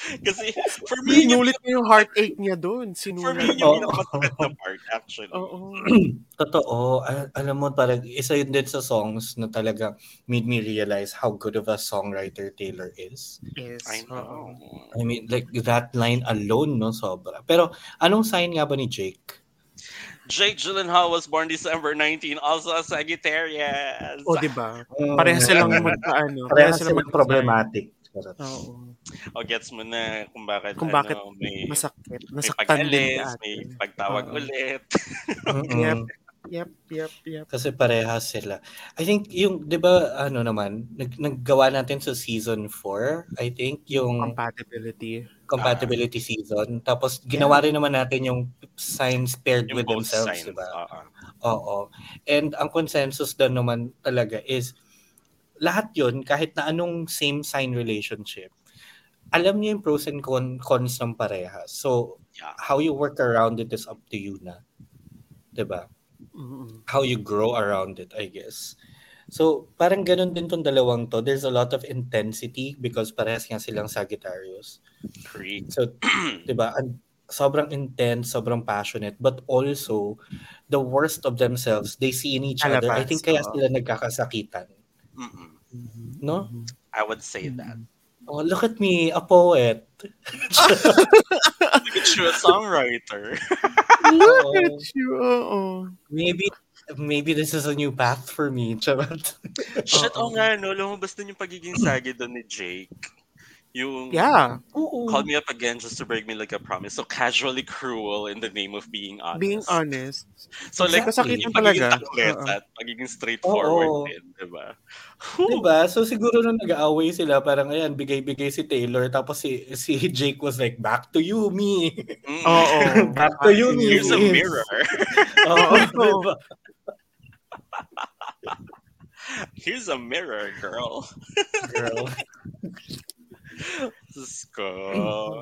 S2: *laughs* Kasi for me, yun,
S1: Sinulit niya yung heartache niya doon.
S2: for
S1: Sinulit.
S2: me, yun yung
S3: Oo.
S2: pinaka-masakit na part actually.
S1: Oo. *clears throat*
S3: Totoo. Al- alam mo, parang isa yun din sa songs na talaga made me realize how good of a songwriter Taylor is.
S1: Yes.
S2: I know.
S3: I mean, like that line alone, no, sobra. Pero anong sign nga ba ni Jake?
S2: Jake Gyllenhaal was born December 19, also a Sagittarius.
S1: O, di ba? Parehas silang magkaano.
S3: Parehas silang
S1: magka-
S3: problematic. Charot.
S1: Oo.
S2: O gets mo na kung bakit,
S1: Kung bakit
S2: ano, may,
S1: Masakit.
S2: may
S1: Nasaktan din
S2: pag-alis,
S1: ka.
S2: may pagtawag
S1: Oo.
S2: ulit. *laughs*
S1: Yep. Yep, yep, yep.
S3: Kasi parehas sila. I think yung, di ba, ano naman, nag, naggawa natin sa season 4, I think, yung
S1: Compatibility.
S3: compatibility season. Tapos ginawa rin naman natin yung signs paired
S2: Yung
S3: with themselves, di ba?
S2: Oo.
S3: Oo. And ang consensus doon naman talaga is lahat yun, kahit na anong same sign relationship, alam niyo yung pros and con- cons ng parehas. So,
S2: Yeah.
S3: how you work around it is up to you na. 'Di ba?
S1: Mm-mm.
S3: How you grow around it, I guess. So, parang ganun din tong dalawang to. There's a lot of intensity because parehas nga silang Sagittarius.
S2: Agree.
S3: So, *clears throat* 'di ba? An- sobrang intense, sobrang passionate, but also the worst of themselves they see in each other. I
S1: Alabas,
S3: think kaya sila nagkakasakitan.
S2: Mm-mm.
S3: No?
S2: I would say that.
S3: Oh, look at me, a poet.
S2: Look at you, a songwriter. *laughs*
S1: Look
S3: Oo.
S1: at you. Oo.
S3: maybe maybe this is a new path for me. Charot.
S2: Shit, oh nga, no? Lumabas din yung pagiging saggy doon ni Jake. Yung
S1: Yeah.
S3: Oo.
S2: call me up again just to break me like a promise. So casually cruel in the name of being honest.
S1: Being honest.
S2: So like,
S3: Exactly.
S2: yung
S1: Masakit
S2: pagiging
S1: talaga.
S2: taklet at pagiging straightforward din, diba?
S3: Diba? So siguro nung nag-aaway sila, parang ayan, bigay-bigay si Taylor, tapos si, si *laughs* Jake was like, back to you, me.
S2: Mm.
S1: Oo. *laughs*
S3: back to you, me.
S2: Here's a mirror. *laughs*
S3: Oo, diba?
S2: Here's a mirror, girl.
S3: Girl.
S2: Diyos ko.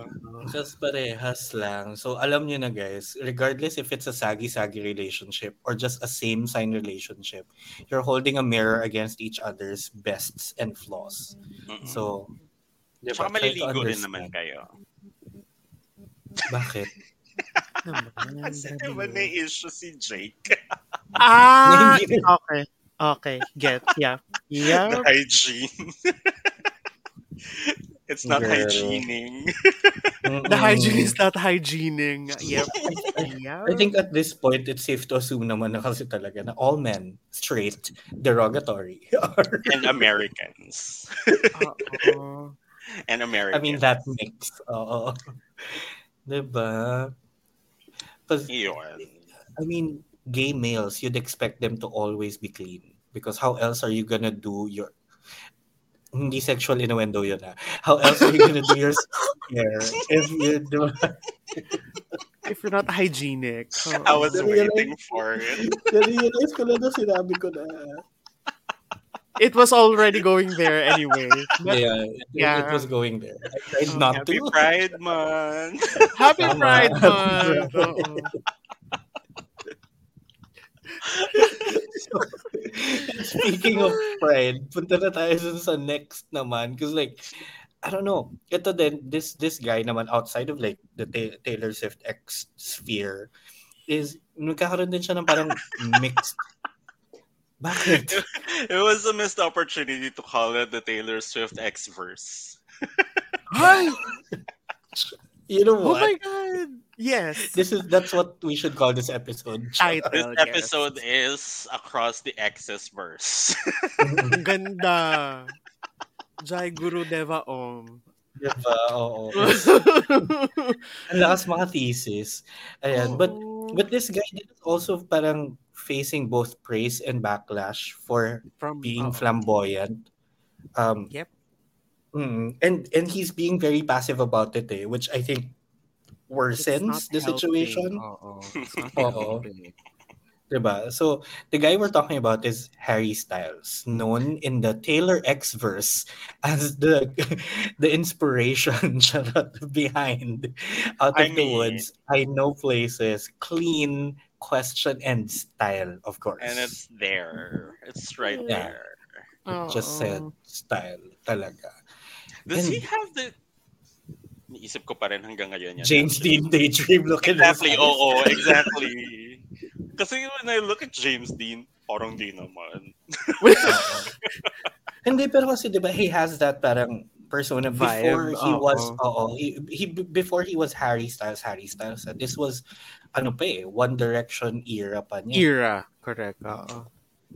S2: *laughs*
S3: Just parehas lang. So alam niyo na guys, regardless if it's a saggy-saggy relationship or just a same sign relationship, you're holding a mirror against each other's bests and flaws.
S2: Mm-mm.
S3: So, di ba?
S2: Tsaka
S3: Try to
S2: maliligo rin naman kayo.
S3: Bakit?
S1: Naman,
S2: Kasi
S1: grabe
S2: diba
S1: yun.
S2: may issue si Jake.
S1: Ah! *laughs* Okay. Okay. Get. Yeah. *laughs*
S2: The
S1: Yeah.
S2: hygiene. It's not
S3: Girl.
S2: hygiening. *laughs*
S1: The hygiene is not hygiening. Yep. Yeah.
S3: I think at this point, it's safe to assume naman na kasi talaga na all men, straight, derogatory, *laughs* are,
S2: And Americans.
S1: Oo.
S2: And Americans.
S3: I mean, that mix. Oo. Diba? Because, I mean, gay males, you'd expect them to always be clean. Because how else are you gonna do your hindi sexual innuendo yun ah. How else are you gonna do your hair if *laughs* you do *laughs*
S1: If you're not hygienic. *laughs* Oo.
S2: I was
S3: Pero
S2: waiting for it.
S3: Na-realize ko na na sinabi ko na.
S1: It was already going there anyway. But
S3: Yeah, it,
S1: Yeah.
S3: it was going there. I tried
S1: Oh,
S3: not
S2: Happy
S3: to.
S2: Pride Month.
S1: Happy
S3: Tama.
S1: Pride Month! Oo. *laughs*
S3: Speaking of pride, punta na tayo sa next naman. Because like, I don't know. Ito din, this this guy naman outside of like the Ta- Taylor Swift X sphere is nagkakaroon din siya ng parang mixed. *laughs* Bakit?
S2: It was a missed opportunity to call it the Taylor Swift X verse.
S1: Hi! *laughs*
S3: You know what?
S1: Oh my God! Yes.
S3: This is that's what we should call this episode. *laughs*
S1: Title.
S2: This
S1: yes.
S2: episode is across the X's verse. *laughs*
S1: Ang ganda. *laughs* Jai Guru Deva Om.
S3: diba? Oo. Ang lakas mga thesis. Ayan. But but this guy is also parang facing both praise and backlash for
S1: from
S3: being
S1: oo.
S3: flamboyant. Um,
S1: Yep.
S3: Mm, and and he's being very passive about it, eh, which I think worsens
S1: not
S3: the situation.
S1: helping. Oo. It's *laughs* not
S3: Oo.
S1: helping.
S3: Diba? So the guy we're talking about is Harry Styles, known in the Taylor X verse as the *laughs* the inspiration *laughs* behind Out of
S2: I
S3: the
S2: mean-
S3: Woods. I know places, clean, question and style, of course.
S2: and it's there. It's right
S3: Yeah.
S2: there.
S3: It just said style talaga.
S2: Does
S3: And-
S2: he have the... Naisip ko pa rin hanggang ngayon yan.
S3: James Dean daydream look at his
S2: Exactly,
S3: eyes.
S2: oo, *laughs* exactly. Kasi when I look at James Dean, parang di naman. *laughs*
S3: Hindi, pero kasi diba, he has that parang persona
S1: Vibe,
S3: before he
S1: oo.
S3: was, oo, he, he, before he was Harry Styles, Harry Styles, uh, this was, ano pa eh, One Direction era pa niya.
S1: Era. Correct. Oo.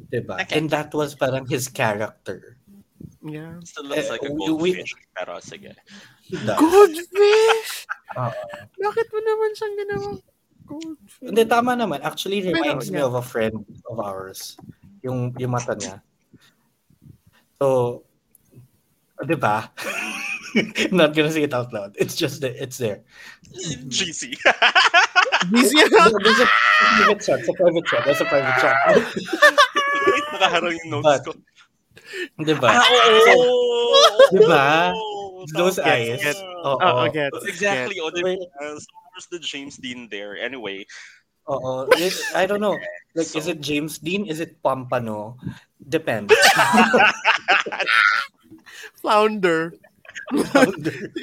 S3: Diba?
S2: Okay.
S3: And that was parang his character.
S1: Yeah.
S2: Still looks
S3: Eh,
S2: like a
S3: we-
S2: goldfish. Pero sige.
S1: Goldfish!
S3: Oo.
S1: Bakit mo naman siyang ginawang goldfish?
S3: Hindi, tama naman. Actually, reminds
S1: Pero,
S3: me
S1: yeah.
S3: of a friend of ours. Yung, yung mata niya. So, di ba? I'm *laughs* not gonna say it out loud. It's just that it's there.
S2: GC.
S1: Busy *laughs*
S3: There's a private shot. It's a private shot. That's a private.
S2: Wait, nakaharang yung notes
S3: But-
S2: ko.
S3: Di ba?
S2: Ah, oo!
S3: Diba?
S2: Oo,
S3: Those
S2: tama.
S3: eyes.
S1: get-
S3: Oo.
S1: Oo, gets.
S2: Exactly. O,
S3: Wait.
S2: Uh, diba? So, where's the James Dean there? Anyway,
S3: Oo. It- I don't know. Like, is it James Dean? Is it Pampano? Depends. *laughs*
S1: Flounder. Flounder. *laughs*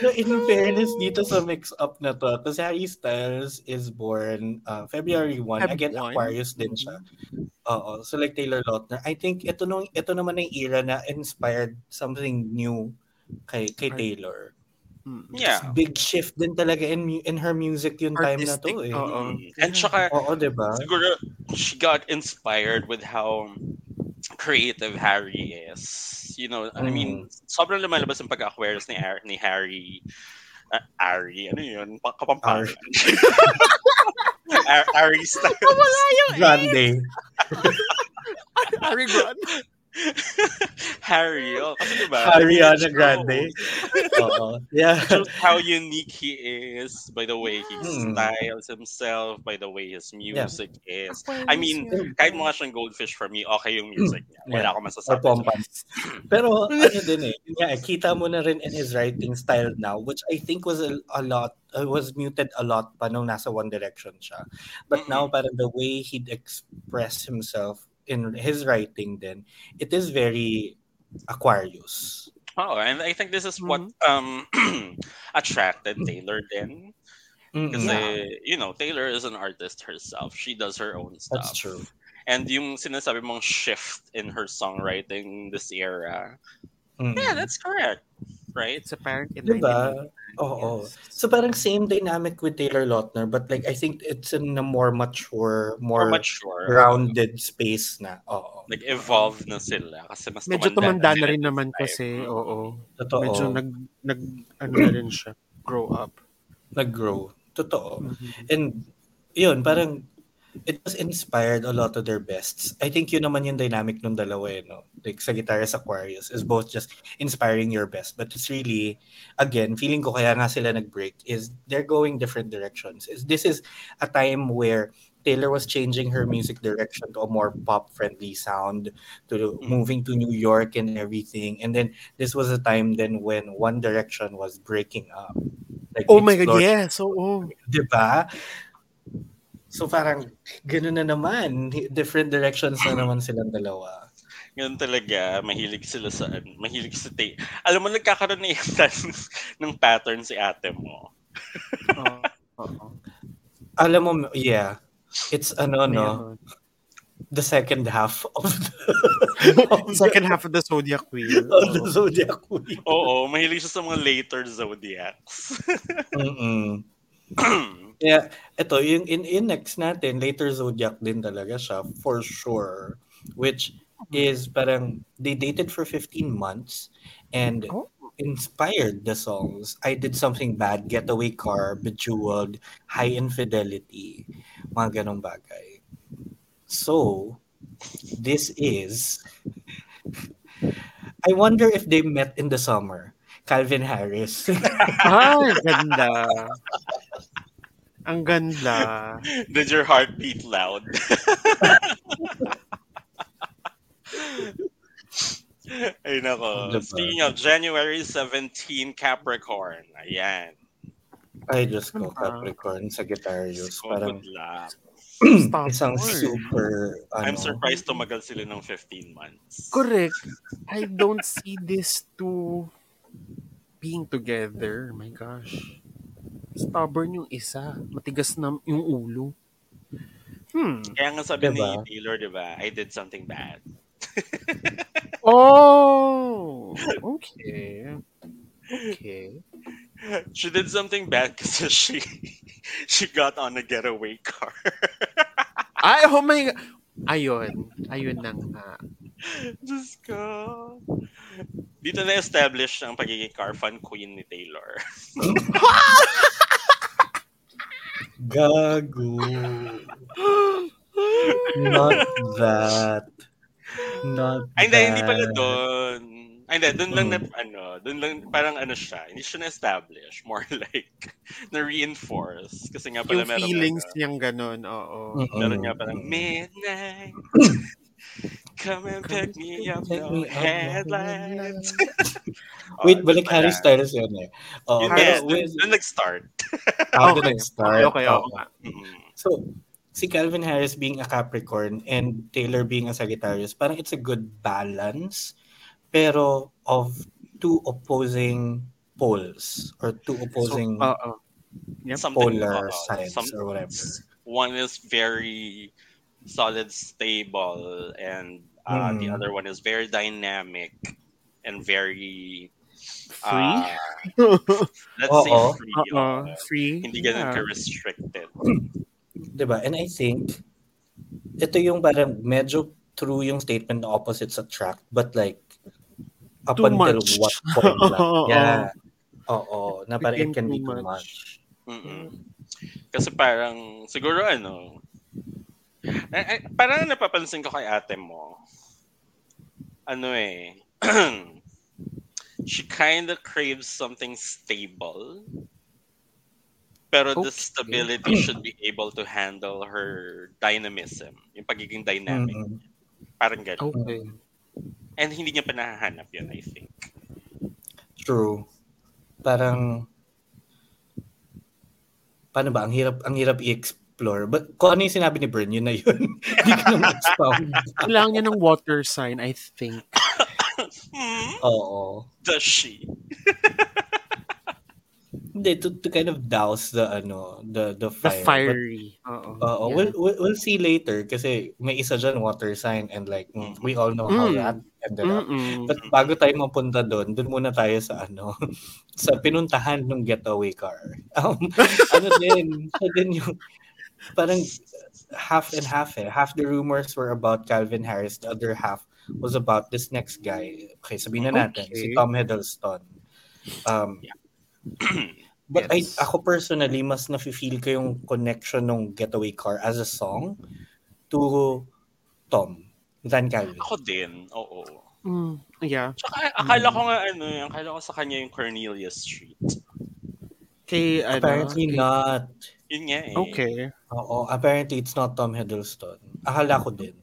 S3: Pero in fairness dito sa mix-up na to, kasi Harry Styles is born uh, February 1.
S1: Feb
S3: Again,
S1: 1?
S3: Aquarius din siya. Oo. So like Taylor Lautner, I think ito nung ito naman ang era na inspired something new kay kay Taylor.
S1: Mm.
S2: Yeah.
S3: Big shift din talaga in in her music yung time na to
S1: Artistic,
S3: eh.
S1: oo.
S2: And tsaka,
S3: Oo, 'di ba?
S2: siguro, she got inspired with how creative Harry is. You know, I mean, sobrang lumalabas yung pag-Aquarius ni, Har- ni Harry. Uh, Harry, ano yun? Pa- Kapampangan. Ar- Harry Styles.
S3: Grande. *laughs*
S1: Harry Grant. *laughs*
S2: Harry, oh, kasi diba?
S3: Ariana
S2: it shows-
S3: Grande. Oo. Yeah. *laughs*
S2: shows how unique he is by the way he
S3: Hmm.
S2: styles himself, by the way his music is. I mean,
S1: Aquarius
S2: kahit mukha siyang goldfish for me, okay yung music niya. Wala
S3: Yeah.
S2: akong
S3: Or
S2: masasabi. dyan.
S3: Pompans. *laughs* Pero ano din eh, yun nga, eh, kita mo na rin in his writing style now, which I think was a, a lot, uh, was muted a lot pa nung nasa One Direction siya. But now, parang the way he'd express himself in his writing then, it is very Aquarius.
S2: Oh, and I think this is what um *clears throat* attracted Taylor then.
S3: Mm-mm.
S2: Kasi, you know, Taylor is an artist herself. She does her own stuff.
S3: That's true.
S2: And yung sinasabi mong shift in her songwriting this era,
S3: Mm-mm.
S2: yeah, that's correct. Right?
S1: It's apparent in
S3: Diba?
S1: 1980.
S3: Oo.
S1: Yes.
S3: So parang same dynamic with Taylor Lautner, but like I think it's in a more mature,
S2: More
S3: more,
S2: mature.
S3: grounded space na. Oo.
S2: Like, evolve na sila. Kasi mas
S1: Medyo tumanda
S2: tumanda
S1: na rin naman kasi, oo.
S3: Totoo.
S1: Medyo nag, nag, ano na rin siya, grow up.
S3: nag-grow. Totoo.
S1: Mhm.
S3: And yun, parang it was inspired a lot of their bests. I think yun naman yung dynamic nung dalawa eh, no? Like sa Guitarist Aquarius is both just inspiring your best. But it's really, again, feeling ko kaya nga sila nag-break is they're going different directions. Is This is a time where Taylor was changing her music direction to a more pop-friendly sound, to
S2: Mm.
S3: moving to New York and everything. And then this was a time then when One Direction was breaking up. Like,
S1: Oh my God,
S3: exploring-
S1: yes, oo.
S3: Di ba? So parang gano'n na naman. Different directions na naman silang dalawa.
S2: Ganun talaga, mahilig sila sa, mahilig sa tape. Alam mo, nagkakaroon na ng, *laughs* ng pattern si ate mo.
S1: Oo. Oo.
S3: Alam mo, yeah. It's ano, no?
S1: ano.
S3: The second half of the, of *laughs* the,
S1: Second half of the Zodiac Wheel. *laughs*
S3: of the. Zodiac Wheel.
S2: Oo, mahilig siya sa mga later zodiacs.
S3: Mm-mm. *clears throat* Yeah, ito, yung in, in next natin, later Zodiac din talaga siya, for sure. Which is parang, they dated for 15 months and
S1: Oh.
S3: inspired the songs. I Did Something Bad, Getaway Car, Bejeweled, High Infidelity, mga ganong bagay. So, this is, I wonder if they met in the summer. Calvin Harris.
S1: Ay, ganda. *laughs* Ang ganda. *laughs*
S2: Did your heart beat loud? *laughs* Ay nako. Speaking of January 17, Capricorn. Ayan.
S3: I just go
S1: Ano ba?
S3: Capricorn sa Guitarius.
S2: So,
S3: Parang isang super,
S2: I'm
S3: ano,
S2: surprised tumagal sila ng 15 months.
S1: Correct. I don't see this two being together. My gosh. Stubborn yung isa. Matigas na yung ulo. Hmm.
S2: Kaya nga sabi
S3: Diba?
S2: ni Taylor, di ba, I did something bad. *laughs* *laughs*
S1: Oh! Okay. Okay.
S2: She did something bad kasi *laughs* she she got on a getaway car.
S1: Ay, oh my God. Ayun. Ayun na nga.
S2: Diyos ko. Dito na-establish ang pagiging car fan queen ni Taylor.
S3: Gago. Not that. Not
S2: Ay, hindi, hindi pala doon. Ay, hindi, doon lang na,
S3: Mm.
S2: ano, doon lang, parang ano siya, hindi siya na-establish. More *laughs* like, na-reinforce. Kasi nga pala
S1: Yung
S2: meron
S1: feelings
S2: ano,
S1: niyang ganun. Oo.
S2: Meron nga parang, midnight, *clears throat* come and pick me up,
S3: Pick
S2: no
S3: me up, no
S2: headlights. Oh, *laughs*
S3: Wait, balik
S2: pala.
S3: Harry Styles yun eh. Oh,
S2: Yun,
S3: pero
S2: yes,
S3: with,
S2: doon, doon nag-start.
S3: how
S1: Okay.
S3: did it *laughs* start?
S1: Okay, okay, okay.
S2: Mm.
S3: So, si Calvin Harris being a Capricorn and Taylor being a Sagittarius, parang it's a good balance, pero of two opposing poles or two opposing
S1: So, oo. Yep.
S3: Polar
S2: uh,
S3: sides
S2: some-
S3: or whatever.
S2: One is very solid, stable, and uh, the
S3: Mm.
S2: other one is very dynamic and very
S1: Free?
S2: uh, *laughs* let's say
S3: Oo.
S2: free. Oo.
S1: Free?
S2: Hindi ganun
S1: Yeah.
S2: ka-restricted. *clears throat*
S3: 'Di ba? And I think ito yung parang medyo true yung statement na opposites attract but like up
S1: Too
S3: until
S1: much.
S3: what *laughs* point lang. Yeah. Oo, na parang it can be
S1: too
S3: too
S1: much.
S3: much.
S2: Mm-mm. Kasi parang, siguro ano, eh, eh, parang napapansin ko kay ate mo, ano eh, *clears throat* she kind of craves something stable, pero the
S1: Okay.
S2: stability should be able to handle her dynamism, yung pagiging dynamic.
S3: Mm-mm.
S2: Parang gano'n.
S1: Okay.
S2: And hindi niya pa nahahanap yun, I think.
S3: True. Parang paano ba ang hirap ang hirap i-explore. But kung ano yung sinabi ni Bern, yun na yun. *laughs* Hindi ko na ma-expound.
S1: Kailangan niya ng water sign, I think.
S2: Hmm?
S3: Oo.
S2: Does she? *laughs*
S3: Hindi, to, to kind of douse the ano, the the
S1: The
S3: fire. But,
S1: fiery. Oo.
S3: Oo,
S1: Yeah.
S3: we'll, we'll, we'll see later kasi may isa dyan water sign and like mm, we all know how
S1: Mm.
S3: that ended up.
S1: Mm-mm.
S3: But bago tayo mapunta doon, doon muna tayo sa ano, *laughs* sa pinuntahan ng getaway car. Um, ano din, siya din yung parang half and half eh. Half the rumors were about Calvin Harris, the other half was about this next guy. Okay, sabihin na natin, si
S1: Okay.
S3: Tom Hiddleston. Um, *clears throat* But
S1: Yes.
S3: I, ako personally, mas nafe-feel ko yung connection ng Getaway Car as a song to Tom than Calvin.
S2: Ako din, oo.
S1: Mm, yeah.
S2: Tsaka akala ko nga ano, yung- akala ko sa kanya yung Cornelius Street.
S1: Kay, ano,
S3: Apparently
S1: kay-
S3: not.
S2: Yun nga eh.
S1: Okay.
S3: Oo, apparently it's not Tom Hiddleston. Akala ko din.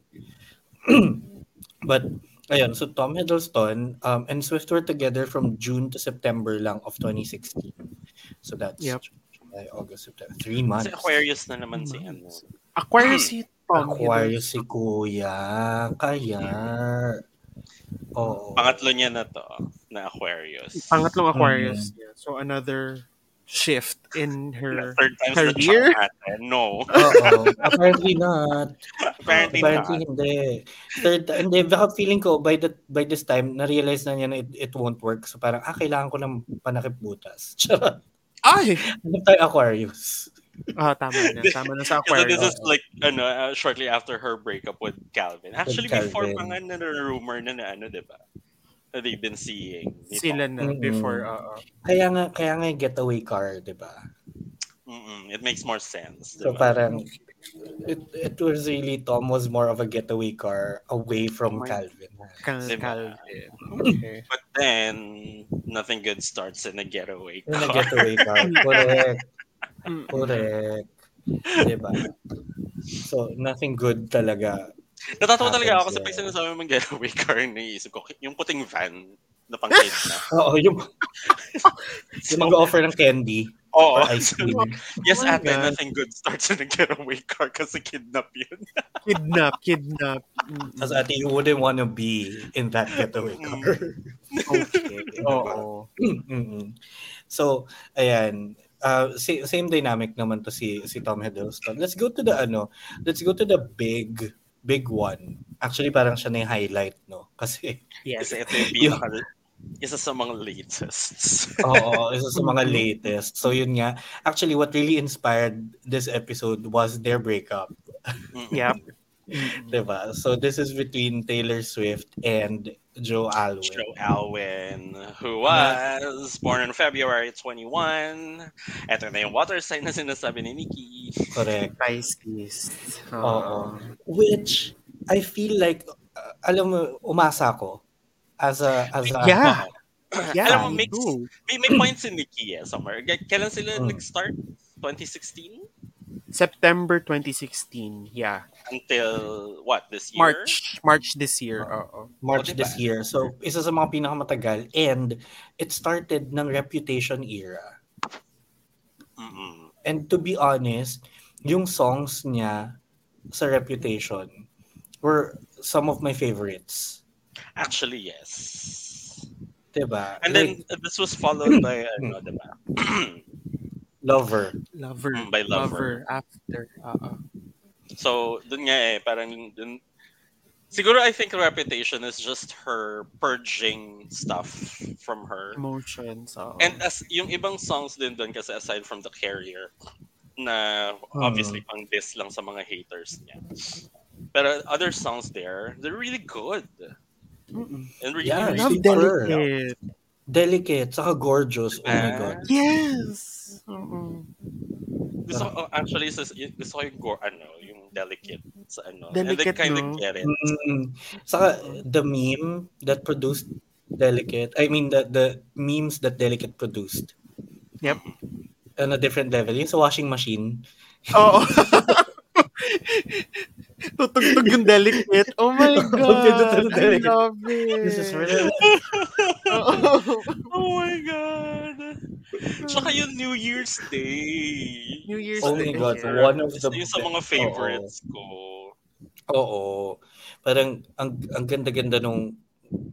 S3: *clears throat* But, ayun, so Tom Hiddleston um, and Swift were together from June to September lang of 2016. So that's
S1: Yep.
S3: July, August, September. Three months.
S2: Kasi Aquarius na naman si ano.
S1: Aquarius si *clears throat* Tom.
S3: Aquarius si Kuya. Kaya. Oo.
S2: Pangatlo niya na to, na Aquarius.
S1: Pangatlong Aquarius niya. So another shift in her
S2: Third time's the
S1: career.
S2: No.
S3: Oo. *laughs* Apparently not.
S2: Apparently,
S3: Apparently
S2: not.
S3: hindi. Third, hindi. Baka feeling ko by the, by this time, na-realize na niya na it, it won't work. So parang, ah, kailangan ko ng panakip butas. *laughs*
S1: Ay!
S3: Ano tayo Aquarius?
S1: Ah, tama na. Tama na sa
S2: So *laughs* this
S1: Aquarius.
S2: is like ano uh, shortly after her breakup with Calvin. Actually before
S3: Calvin.
S2: pa nga na rumor na na ano, 'di ba? That they've been seeing. ni
S1: Sila na
S3: Mm-mm.
S1: before, oo.
S3: Kaya nga, kaya nga yung getaway car, di ba?
S2: Mm-mm. It makes more sense.
S3: So
S2: diba?
S3: parang, it, it was really, Tom was more of a getaway car away from
S1: My-
S3: Calvin.
S1: Cal-
S2: Diba?
S1: Calvin. Mm-hmm. Okay.
S2: But then nothing good starts in a getaway
S3: Yung
S2: car.
S3: getaway car. *laughs* Correct. Correct. Diba? So, nothing good talaga.
S2: Natatawa talaga ako kasi pag sinasabi mong getaway car, naisip ko, yung puting van na pang *laughs* kids na.
S3: Oo, yung, *laughs* yung mag-offer ng candy
S2: Oo.
S3: or ice cream. *laughs*
S2: yes,
S1: Oh
S2: ate,
S1: God.
S2: nothing good starts in a getaway car kasi kidnap yun.
S1: Kidnap, kidnap. Mm.
S3: As ate, you wouldn't want to be in that getaway car.
S1: Okay.
S3: Diba?
S1: Oo. *clears throat*
S3: So, ayan. Uh, sa- same dynamic naman to si si Tom Hiddleston. Let's go to the ano, let's go to the big big one. Actually parang siya na yung highlight, no? *laughs* Kasi
S1: Yes.
S2: Kasi ito *laughs* yung pinaka, isa sa mga latest. *laughs*
S3: oo, isa sa mga latest. So yun nga, actually what really inspired this episode was their breakup,
S2: Mm-mm.
S1: Yep.
S3: 'di ba? So this is between Taylor Swift and Joe Alwyn.
S2: Joe Alwyn, who was born on February 21. Ito na yung water sign na sinasabi ni Nikki.
S3: Correct.
S1: Pisces.
S3: Oo. Which I feel like uh, alam mo umasa ako as a as a
S1: Yeah. Yeah,
S2: Alam mo,
S1: me
S2: mix,
S1: too.
S2: may, may points si Nikki eh, somewhere. K- Kailan sila
S3: Mm.
S2: nag-start? 2016?
S1: September 2016. Yeah.
S2: Until what, this year?
S1: March. March this year. Oo.
S3: March
S2: O, diba?
S3: this year. So, isa sa mga pinakamatagal. And it started ng Reputation era.
S2: Mm-mm.
S3: And to be honest, yung songs niya sa Reputation were some of my favorites.
S2: Actually, yes.
S3: Diba?
S2: And then,
S3: Like,
S2: uh, this was followed by, ano, *clears throat* diba? *clears throat*
S3: Lover.
S1: Lover.
S2: Mm, by Lover.
S1: After. Oo.
S2: So, dun nga eh, parang dun, siguro I think Reputation is just her purging stuff from her.
S1: Emotions. oo.
S2: And as yung ibang songs din dun kasi aside from The Carrier, na obviously pang diss lang sa mga haters niya. Pero other songs there, they're really good.
S1: Mm-mm.
S2: And really,
S3: Yeah,
S2: really
S1: Love
S3: super.
S1: Delicate.
S3: Delicate, saka gorgeous. Oh my. God.
S1: Yes. Oo.
S2: Gusto ko, oh, actually, y- gusto ko yung, gore, ano, yung delicate sa ano.
S1: Delicate,
S2: and kind
S1: no?
S2: of get it.
S3: Mm. Saka the meme that produced Delicate, I mean the the memes that Delicate produced.
S1: Yep.
S3: On a different level. Yung sa washing machine.
S1: Oo. *laughs* *laughs* Tutugtog yung delicate. Oh my *laughs* God. I love it.
S3: This is really... *laughs*
S1: Oo.
S2: Oh my God! Tsaka yung New Year's Day.
S1: New Year's
S3: Oh my
S1: Day.
S3: God.
S1: yeah.
S3: One of the...
S2: Yung sa mga favorites ko.
S3: Oo. Parang ang, ang ganda-ganda nung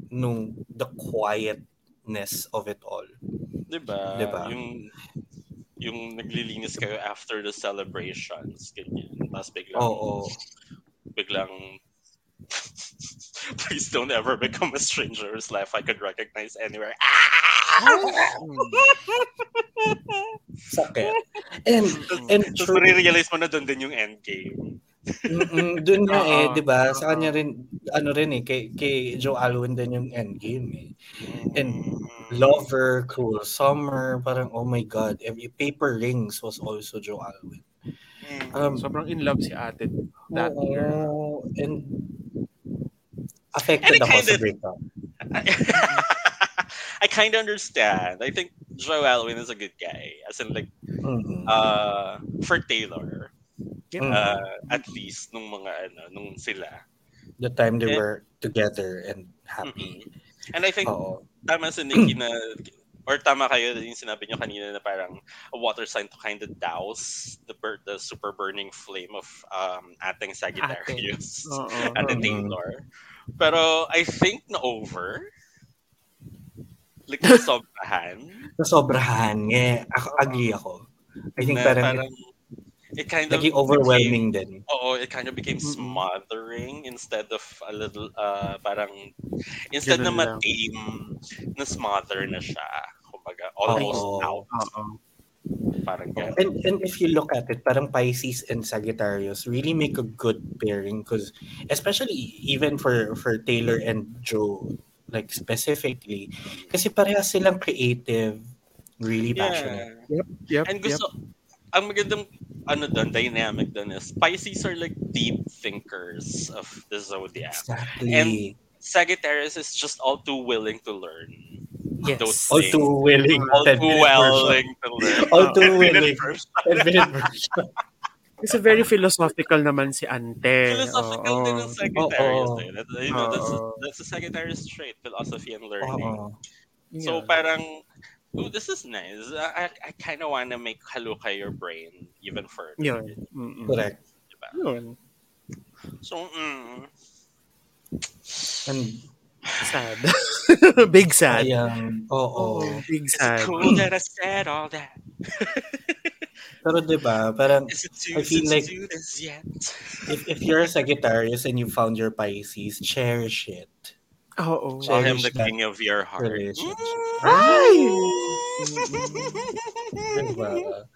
S3: nung the quietness of it all.
S2: Diba?
S3: Diba?
S2: Yung yung naglilinis kayo after the celebrations, ganyan. Tapos biglang,
S3: Oo.
S2: Biglang, *laughs* please don't ever become a stranger whose life I could recognize anywhere. Ah! *laughs*
S3: Sakit. And, and
S2: Tapos
S3: true,
S2: marirealize mo na doon din yung endgame.
S3: mm, dun nga *laughs* eh,
S1: Oo.
S3: di ba? Sa kanya rin, ano rin eh, kay, kay Joe Alwyn din yung endgame eh. And Lover, Cruel Summer, parang oh my God, every Paper Rings was also Joe Alwyn.
S2: Mm.
S3: Um,
S1: Sobrang in love si ate that year.
S3: oo, and affected
S2: And
S3: ako sa
S2: kinda-
S3: breakup. *laughs*
S2: I kind of understand. I think Joe Alwyn is a good guy. As in, like,
S3: Mhm.
S2: uh, for Taylor,
S3: Mm.
S2: uh, at least, nung mga, ano, nung sila.
S3: the time they
S2: and-
S3: were together and happy.
S2: Mhm. And I think,
S3: Oo.
S2: tama si Nikki na, or tama kayo yung sinabi nyo kanina na parang a water sign to kind of douse the bur- the super burning flame of um ating Sagittarius.
S1: Oo.
S2: Ate
S3: Mhm.
S2: Taylor. Pero I think na over. Like, sobrahan.
S3: Nasobrahan. Yeah, ako, agree ako. I think
S2: na
S3: parang,
S2: parang it kind of
S3: naging overwhelming din.
S2: Became, oo, it kind of became smothering instead of a little, uh, parang, instead
S1: Ganun
S2: na ma-tame, na smother na siya. Kumbaga, almost
S3: Oo.
S2: out.
S1: Oo.
S2: Parang gano'n.
S3: And, and if you look at it, parang Pisces and Sagittarius really make a good pairing because especially even for for Taylor and Joe, like specifically, kasi parehas silang creative, really passionate.
S2: Yeah.
S1: Yep.
S2: And gusto, ang magandang ano doon, dynamic doon is, Pisces are like deep thinkers of the zodiac.
S3: Exactly.
S2: And- Sagittarius is just all too willing to learn
S1: Yes.
S2: those
S3: all
S2: things.
S3: too willing.
S2: all too
S3: 10-minute version.
S2: willing to learn. *laughs*
S3: All too
S2: 10-minute
S3: willing.
S2: version.
S3: 10-minute.
S1: Kasi *laughs* very philosophical naman si Ante.
S2: Philosophical
S1: Oo.
S2: din ng Sagittarius.
S3: Oo.
S2: eh. That, you know, that's, a, that's a Sagittarius trait, philosophy and learning.
S3: Oo.
S2: So
S1: Yeah.
S2: parang, ooh, this is nice. I, I kind of want to make haluka your brain even further.
S1: Yun. Mm-mm.
S3: Correct.
S2: Diba?
S1: Yun.
S2: So, mm,
S3: And
S1: Sad. *laughs* Big sad.
S3: sayang, oo.
S1: Oh, big
S2: is it
S1: sad.
S2: cool that I said all that? *laughs*
S3: Pero 'di ba, parang
S2: Is it too
S3: I feel
S2: soon
S3: like-
S2: to do this yet?
S3: if if you're a Sagittarius and you found your Pisces, cherish it.
S1: Oo.
S2: Call him
S3: Cherish
S2: the
S3: that
S2: king of your heart.
S1: Ay! *laughs*
S3: Diba?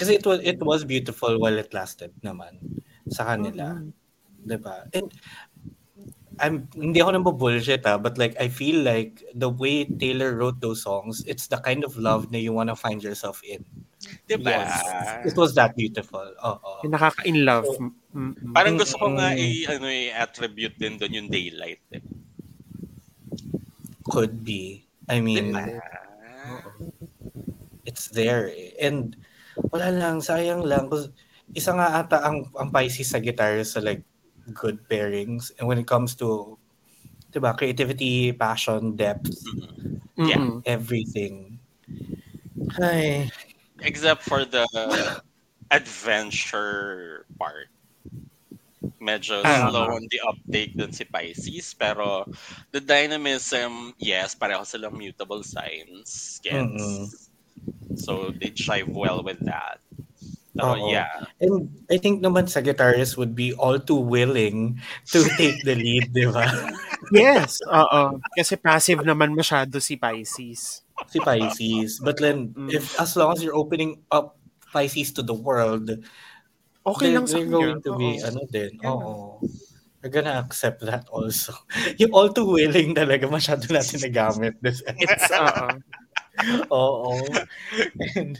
S3: Kasi it was it was beautiful while it lasted naman sa kanila,
S1: Mm-mm.
S3: 'di ba? And I'm hindi ako nang bullshit ah, but like I feel like the way Taylor wrote those songs, it's the kind of love na you wanna find yourself in.
S2: Diba?
S3: Yes. It was that beautiful. Oo.
S1: Yung nakaka-in love. Mm-mm.
S2: Parang gusto ko nga i ano i-attribute din doon yung daylight. Eh.
S3: Could be. I mean,
S2: Diba?
S3: it's there. eh. And wala lang, sayang lang. 'Cause isa nga ata ang, ang Pisces sa guitar sa like good pairings. And when it comes to, diba, creativity, passion, depth,
S2: Mhm. Yeah.
S3: Everything. Ay,
S2: Except for the adventure part. Medyo
S3: Ah.
S2: slow on the uptake dun si Pisces. Pero the dynamism, yes, pareho silang mutable signs. Gets.
S3: Mm-mm.
S2: So they jive well with that. Oh,
S3: Oo.
S2: yeah.
S3: And I think naman Sagittarius would be all too willing to *laughs* take the lead, di ba?
S1: Yes, oo. Kasi passive naman masyado si Pisces.
S3: Si Pisces. But then,
S1: Mm.
S3: if as long as you're opening up Pisces to the world,
S1: Okay
S3: they're,
S1: lang sa
S3: they're going to be,
S1: Oo.
S3: ano din,
S1: Yeah.
S3: oo. We're gonna accept that also. *laughs* Yung all too willing talaga masyado natin nagamit this
S1: It's, oo.
S3: Oo. And,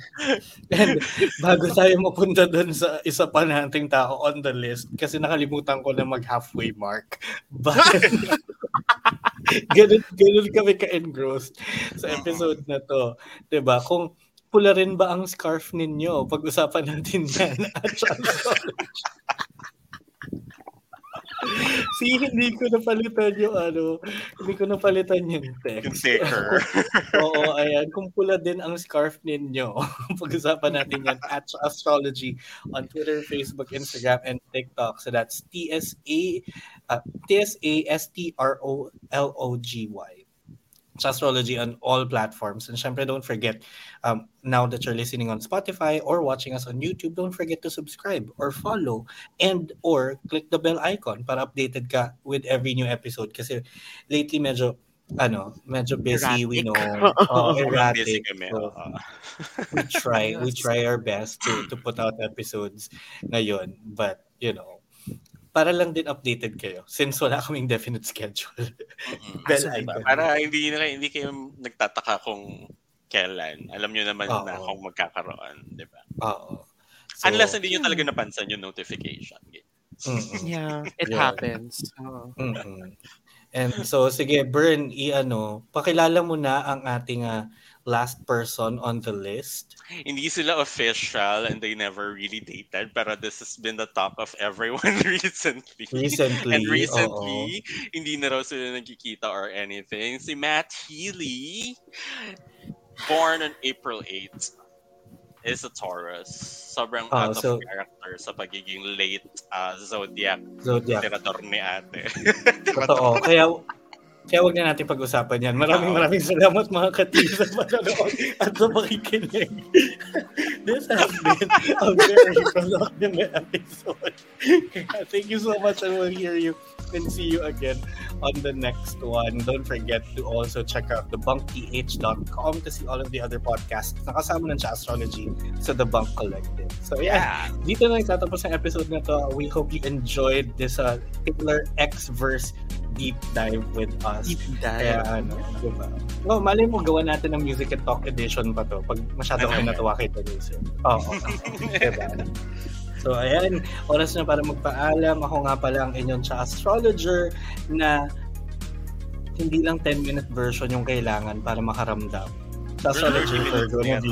S3: and bago tayo mapunta doon sa isa pa nating tao on the list, kasi nakalimutan ko na mag-halfway mark. But, *laughs* ganun, ganun kami ka-engrossed sa episode na to. 'Di ba Kung pula rin ba ang scarf ninyo? Pag-usapan natin yan. *laughs* At *laughs* See, hindi ko napalitan yung ano, hindi ko napalitan yung
S2: Yung
S3: text.
S2: sticker. *laughs*
S3: Oo, ayan. Kung pula din ang scarf ninyo, *laughs* pag-usapan natin yan at astrology on Twitter, Facebook, Instagram, and TikTok. So that's TSA, uh, T-S-A-S-T-R-O-L-O-G-Y. Astrology on all platforms. And syempre, don't forget, um, now that you're listening on Spotify or watching us on YouTube, don't forget to subscribe or follow and or click the bell icon para updated ka with every new episode. Kasi lately, medyo ano, medyo busy, we know. *laughs* Oh,
S2: Sobrang busy kami.
S3: So, we try, we *laughs* try our best to to put out episodes ngayon. But, you know, para lang din updated kayo since wala kaming definite schedule.
S2: Mm-mm. *laughs*
S3: Bell
S1: so,
S3: icon.
S2: Para hindi na hindi kayo nagtataka kung kailan. Alam nyo naman
S3: Oo.
S2: na kung magkakaroon, di ba?
S3: Oo. So,
S2: Unless hindi nyo talaga napansin yung notification.
S3: mm-mm.
S1: Yeah, it
S3: Yeah.
S1: happens. Oo.
S3: mm And so, sige, Bern, i-ano, pakilala mo na ang ating ah, last person on the list.
S2: Hindi sila official and they never really dated pero this has been the talk of everyone *laughs* recently.
S3: Recently.
S2: And
S3: oo.
S2: recently, hindi na raw sila nagkikita or anything. Si Matt Healy, born on April 8th, is a Taurus. Sobrang
S3: Oh,
S2: out
S3: so-
S2: of character sa pagiging late uh, zodiac
S3: Zodiac.
S2: tirador ni ate.
S3: Totoo. Kaya, kaya wag na natin pag-usapan yan. Maraming maraming salamat mga katiza sa panonood at sa pakikinig. *laughs* This has been a very productive episode. Kaya *laughs* Thank you so much and we'll hear you and see you again on the next one. Don't forget to also check out thebunkph.com to see all of the other podcasts na kasama ng sa astrology sa The Bunk Collective. So yeah, dito na nagtatapos ang episode na to. We hope you enjoyed this uh, Taylor X-verse deep dive with us.
S1: Deep
S3: Kaya
S1: dive.
S3: ano, diba? No, malay mo gawa natin ng Music and Talk edition pa to pag masyado *laughs* kayo natuwa kay Teresa. Oo. *laughs* diba? So, ayan. Oras na para magpaalam. Ako nga pala ang inyong cha astrologer na hindi lang 10-minute version yung kailangan para makaramdam. Sa astrology *laughs* Virgo na.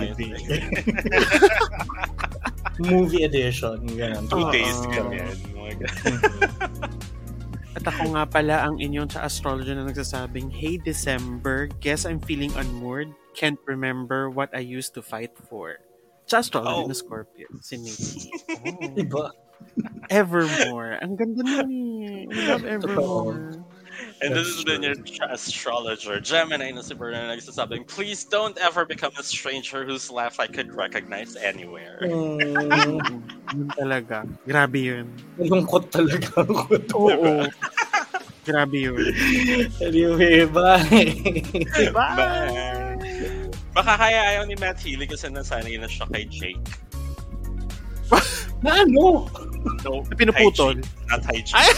S3: Movie edition. Ganun.
S2: Two days ganyan. Oh my God.
S1: At ako nga pala ang inyong sa astrologer na nagsasabing, Hey December, guess I'm feeling unmoored. Can't remember what I used to fight for. Sa astrologer
S2: Oh.
S1: na Scorpio, si Nikki. Oh.
S3: Diba?
S1: Evermore. Ang ganda nun eh. I love Evermore.
S2: And this
S3: That's
S2: has been
S3: true.
S2: your astrologer, Gemini na si Bernard nagsasabing, please don't ever become a stranger whose laugh I could recognize anywhere.
S3: Mm,
S1: Yun *laughs* talaga. Grabe yun.
S3: malungkot talaga ako.
S1: Oo. Grabe yun.
S3: Anyway, bye.
S2: Bye! Baka kaya ayaw ni Matt Healy kasi nasanay na siya kay Jake.
S3: na ano?
S2: No,
S1: Pinuputol.
S2: Hygiene, not hygiene.
S1: Ay!